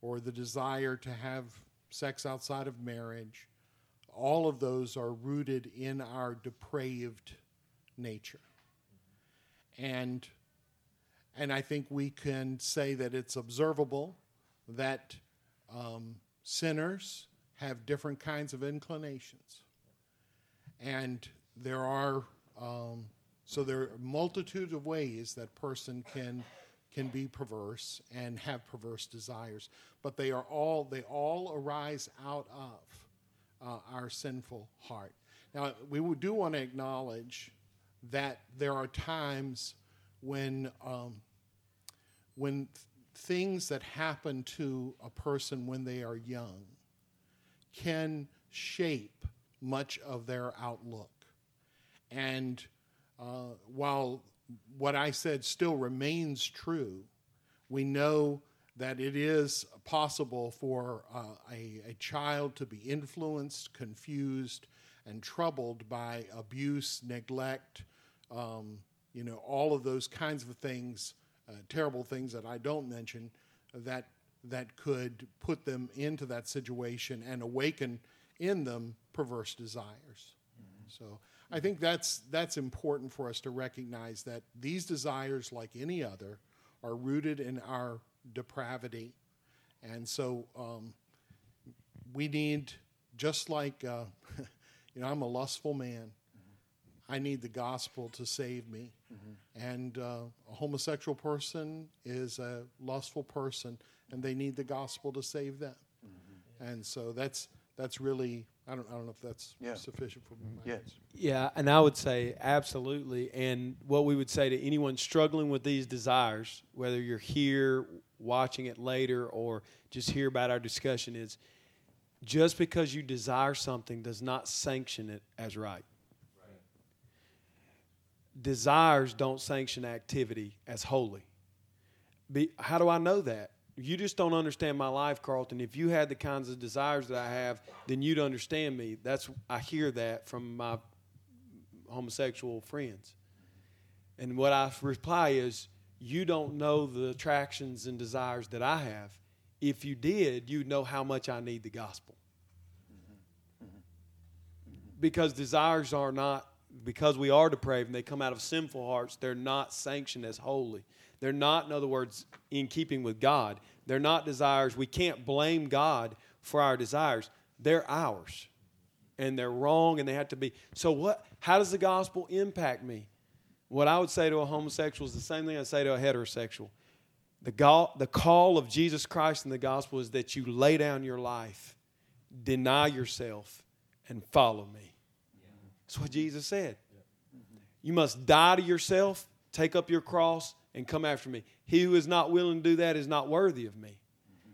or the desire to have sex outside of marriage, all of those are rooted in our depraved nature. And, and I think we can say that it's observable that um, sinners have different kinds of inclinations. And there are, um, so there are multitudes of ways that person can can be perverse and have perverse desires, but they are all they all arise out of uh, our sinful heart. Now we do want to acknowledge that there are times when um, when th- things that happen to a person when they are young can shape much of their outlook. And uh, while what I said still remains true, we know that it is possible for uh, a, a child to be influenced, confused, and troubled by abuse, neglect, um, you know, all of those kinds of things, uh, terrible things that I don't mention, that that could put them into that situation and awaken in them perverse desires. So I think that's that's important for us to recognize that these desires, like any other, are rooted in our depravity, and so um, we need just like uh, you know I'm a lustful man. I need the gospel to save me. Mm-hmm. And uh, a homosexual person is a lustful person, and they need the gospel to save them. Mm-hmm. And so that's that's really I don't I don't know if that's yeah. sufficient for me. Yes. Yeah, and I would say absolutely. And what we would say to anyone struggling with these desires, whether you're here watching it later or just hear about our discussion, is just because you desire something does not sanction it as right desires don't sanction activity as holy. Be, how do I know that? You just don't understand my life, Carlton. If you had the kinds of desires that I have, then you'd understand me. That's I hear that from my homosexual friends. And what I reply is, you don't know the attractions and desires that I have. If you did, you'd know how much I need the gospel. Because desires are not because we are depraved and they come out of sinful hearts, they're not sanctioned as holy. They're not, in other words, in keeping with God. They're not desires. We can't blame God for our desires. They're ours. And they're wrong and they have to be. So what how does the gospel impact me? What I would say to a homosexual is the same thing I say to a heterosexual. The, go- the call of Jesus Christ in the gospel is that you lay down your life, deny yourself, and follow me. That's what Jesus said. You must die to yourself, take up your cross, and come after me. He who is not willing to do that is not worthy of me.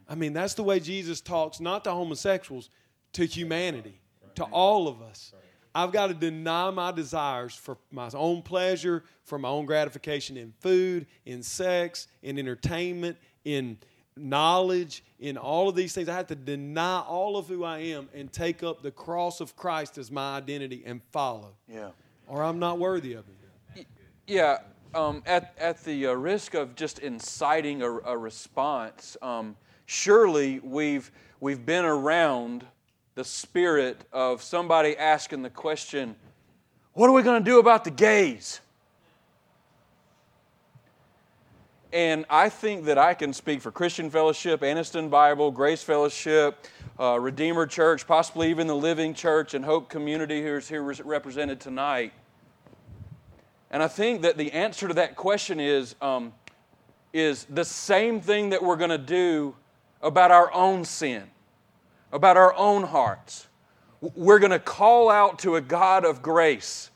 I mean, that's the way Jesus talks, not to homosexuals, to humanity, to all of us. I've got to deny my desires for my own pleasure, for my own gratification in food, in sex, in entertainment, in knowledge, in all of these things. I have to deny all of who I am and take up the cross of Christ as my identity and follow. Yeah. Or I'm not worthy of it. Yeah. Um, at, at the uh, risk of just inciting a, a response, um, surely we've, we've been around the spirit of somebody asking the question, What are we going to do about the gays? And I think that I can speak for Christian Fellowship, Anniston Bible, Grace Fellowship, uh, Redeemer Church, possibly even the Living Church and Hope Community who's here represented tonight. And I think that the answer to that question is, um, is the same thing that we're going to do about our own sin, about our own hearts. We're going to call out to a God of grace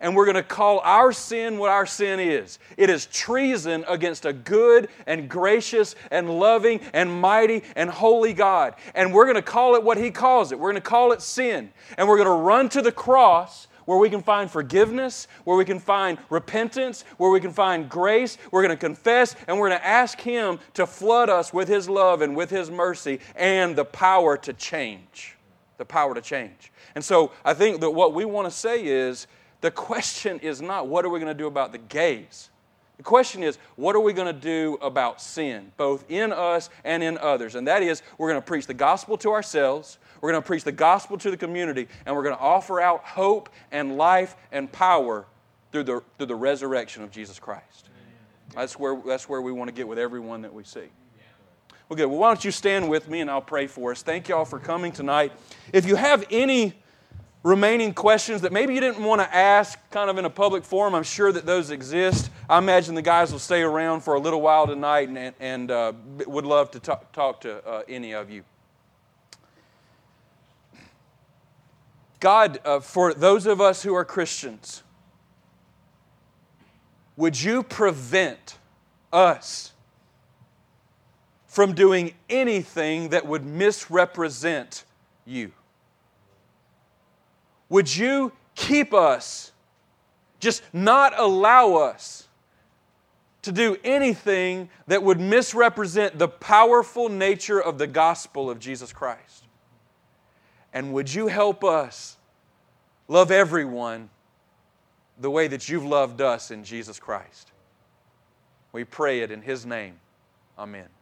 and we're going to call our sin what our sin is. It is treason against a good and gracious and loving and mighty and holy God. And we're going to call it what He calls it. We're going to call it sin. And we're going to run to the cross where we can find forgiveness, where we can find repentance, where we can find grace. We're going to confess and we're going to ask Him to flood us with His love and with His mercy and the power to change. The power to change. And so I think that what we want to say is the question is not what are we going to do about the gays? The question is, what are we going to do about sin, both in us and in others? And that is, we're going to preach the gospel to ourselves, we're going to preach the gospel to the community, and we're going to offer out hope and life and power through the, through the resurrection of Jesus Christ. That's where, that's where we want to get with everyone that we see. Well, good. Well, why don't you stand with me and I'll pray for us. Thank you all for coming tonight. If you have any remaining questions that maybe you didn't want to ask kind of in a public forum, I'm sure that those exist. I imagine the guys will stay around for a little while tonight and, and uh, would love to talk, talk to uh, any of you. God, uh, for those of us who are Christians, would you prevent us from doing anything that would misrepresent you? Would you keep us, just not allow us to do anything that would misrepresent the powerful nature of the gospel of Jesus Christ? And would you help us love everyone the way that you've loved us in Jesus Christ? We pray it in His name. Amen.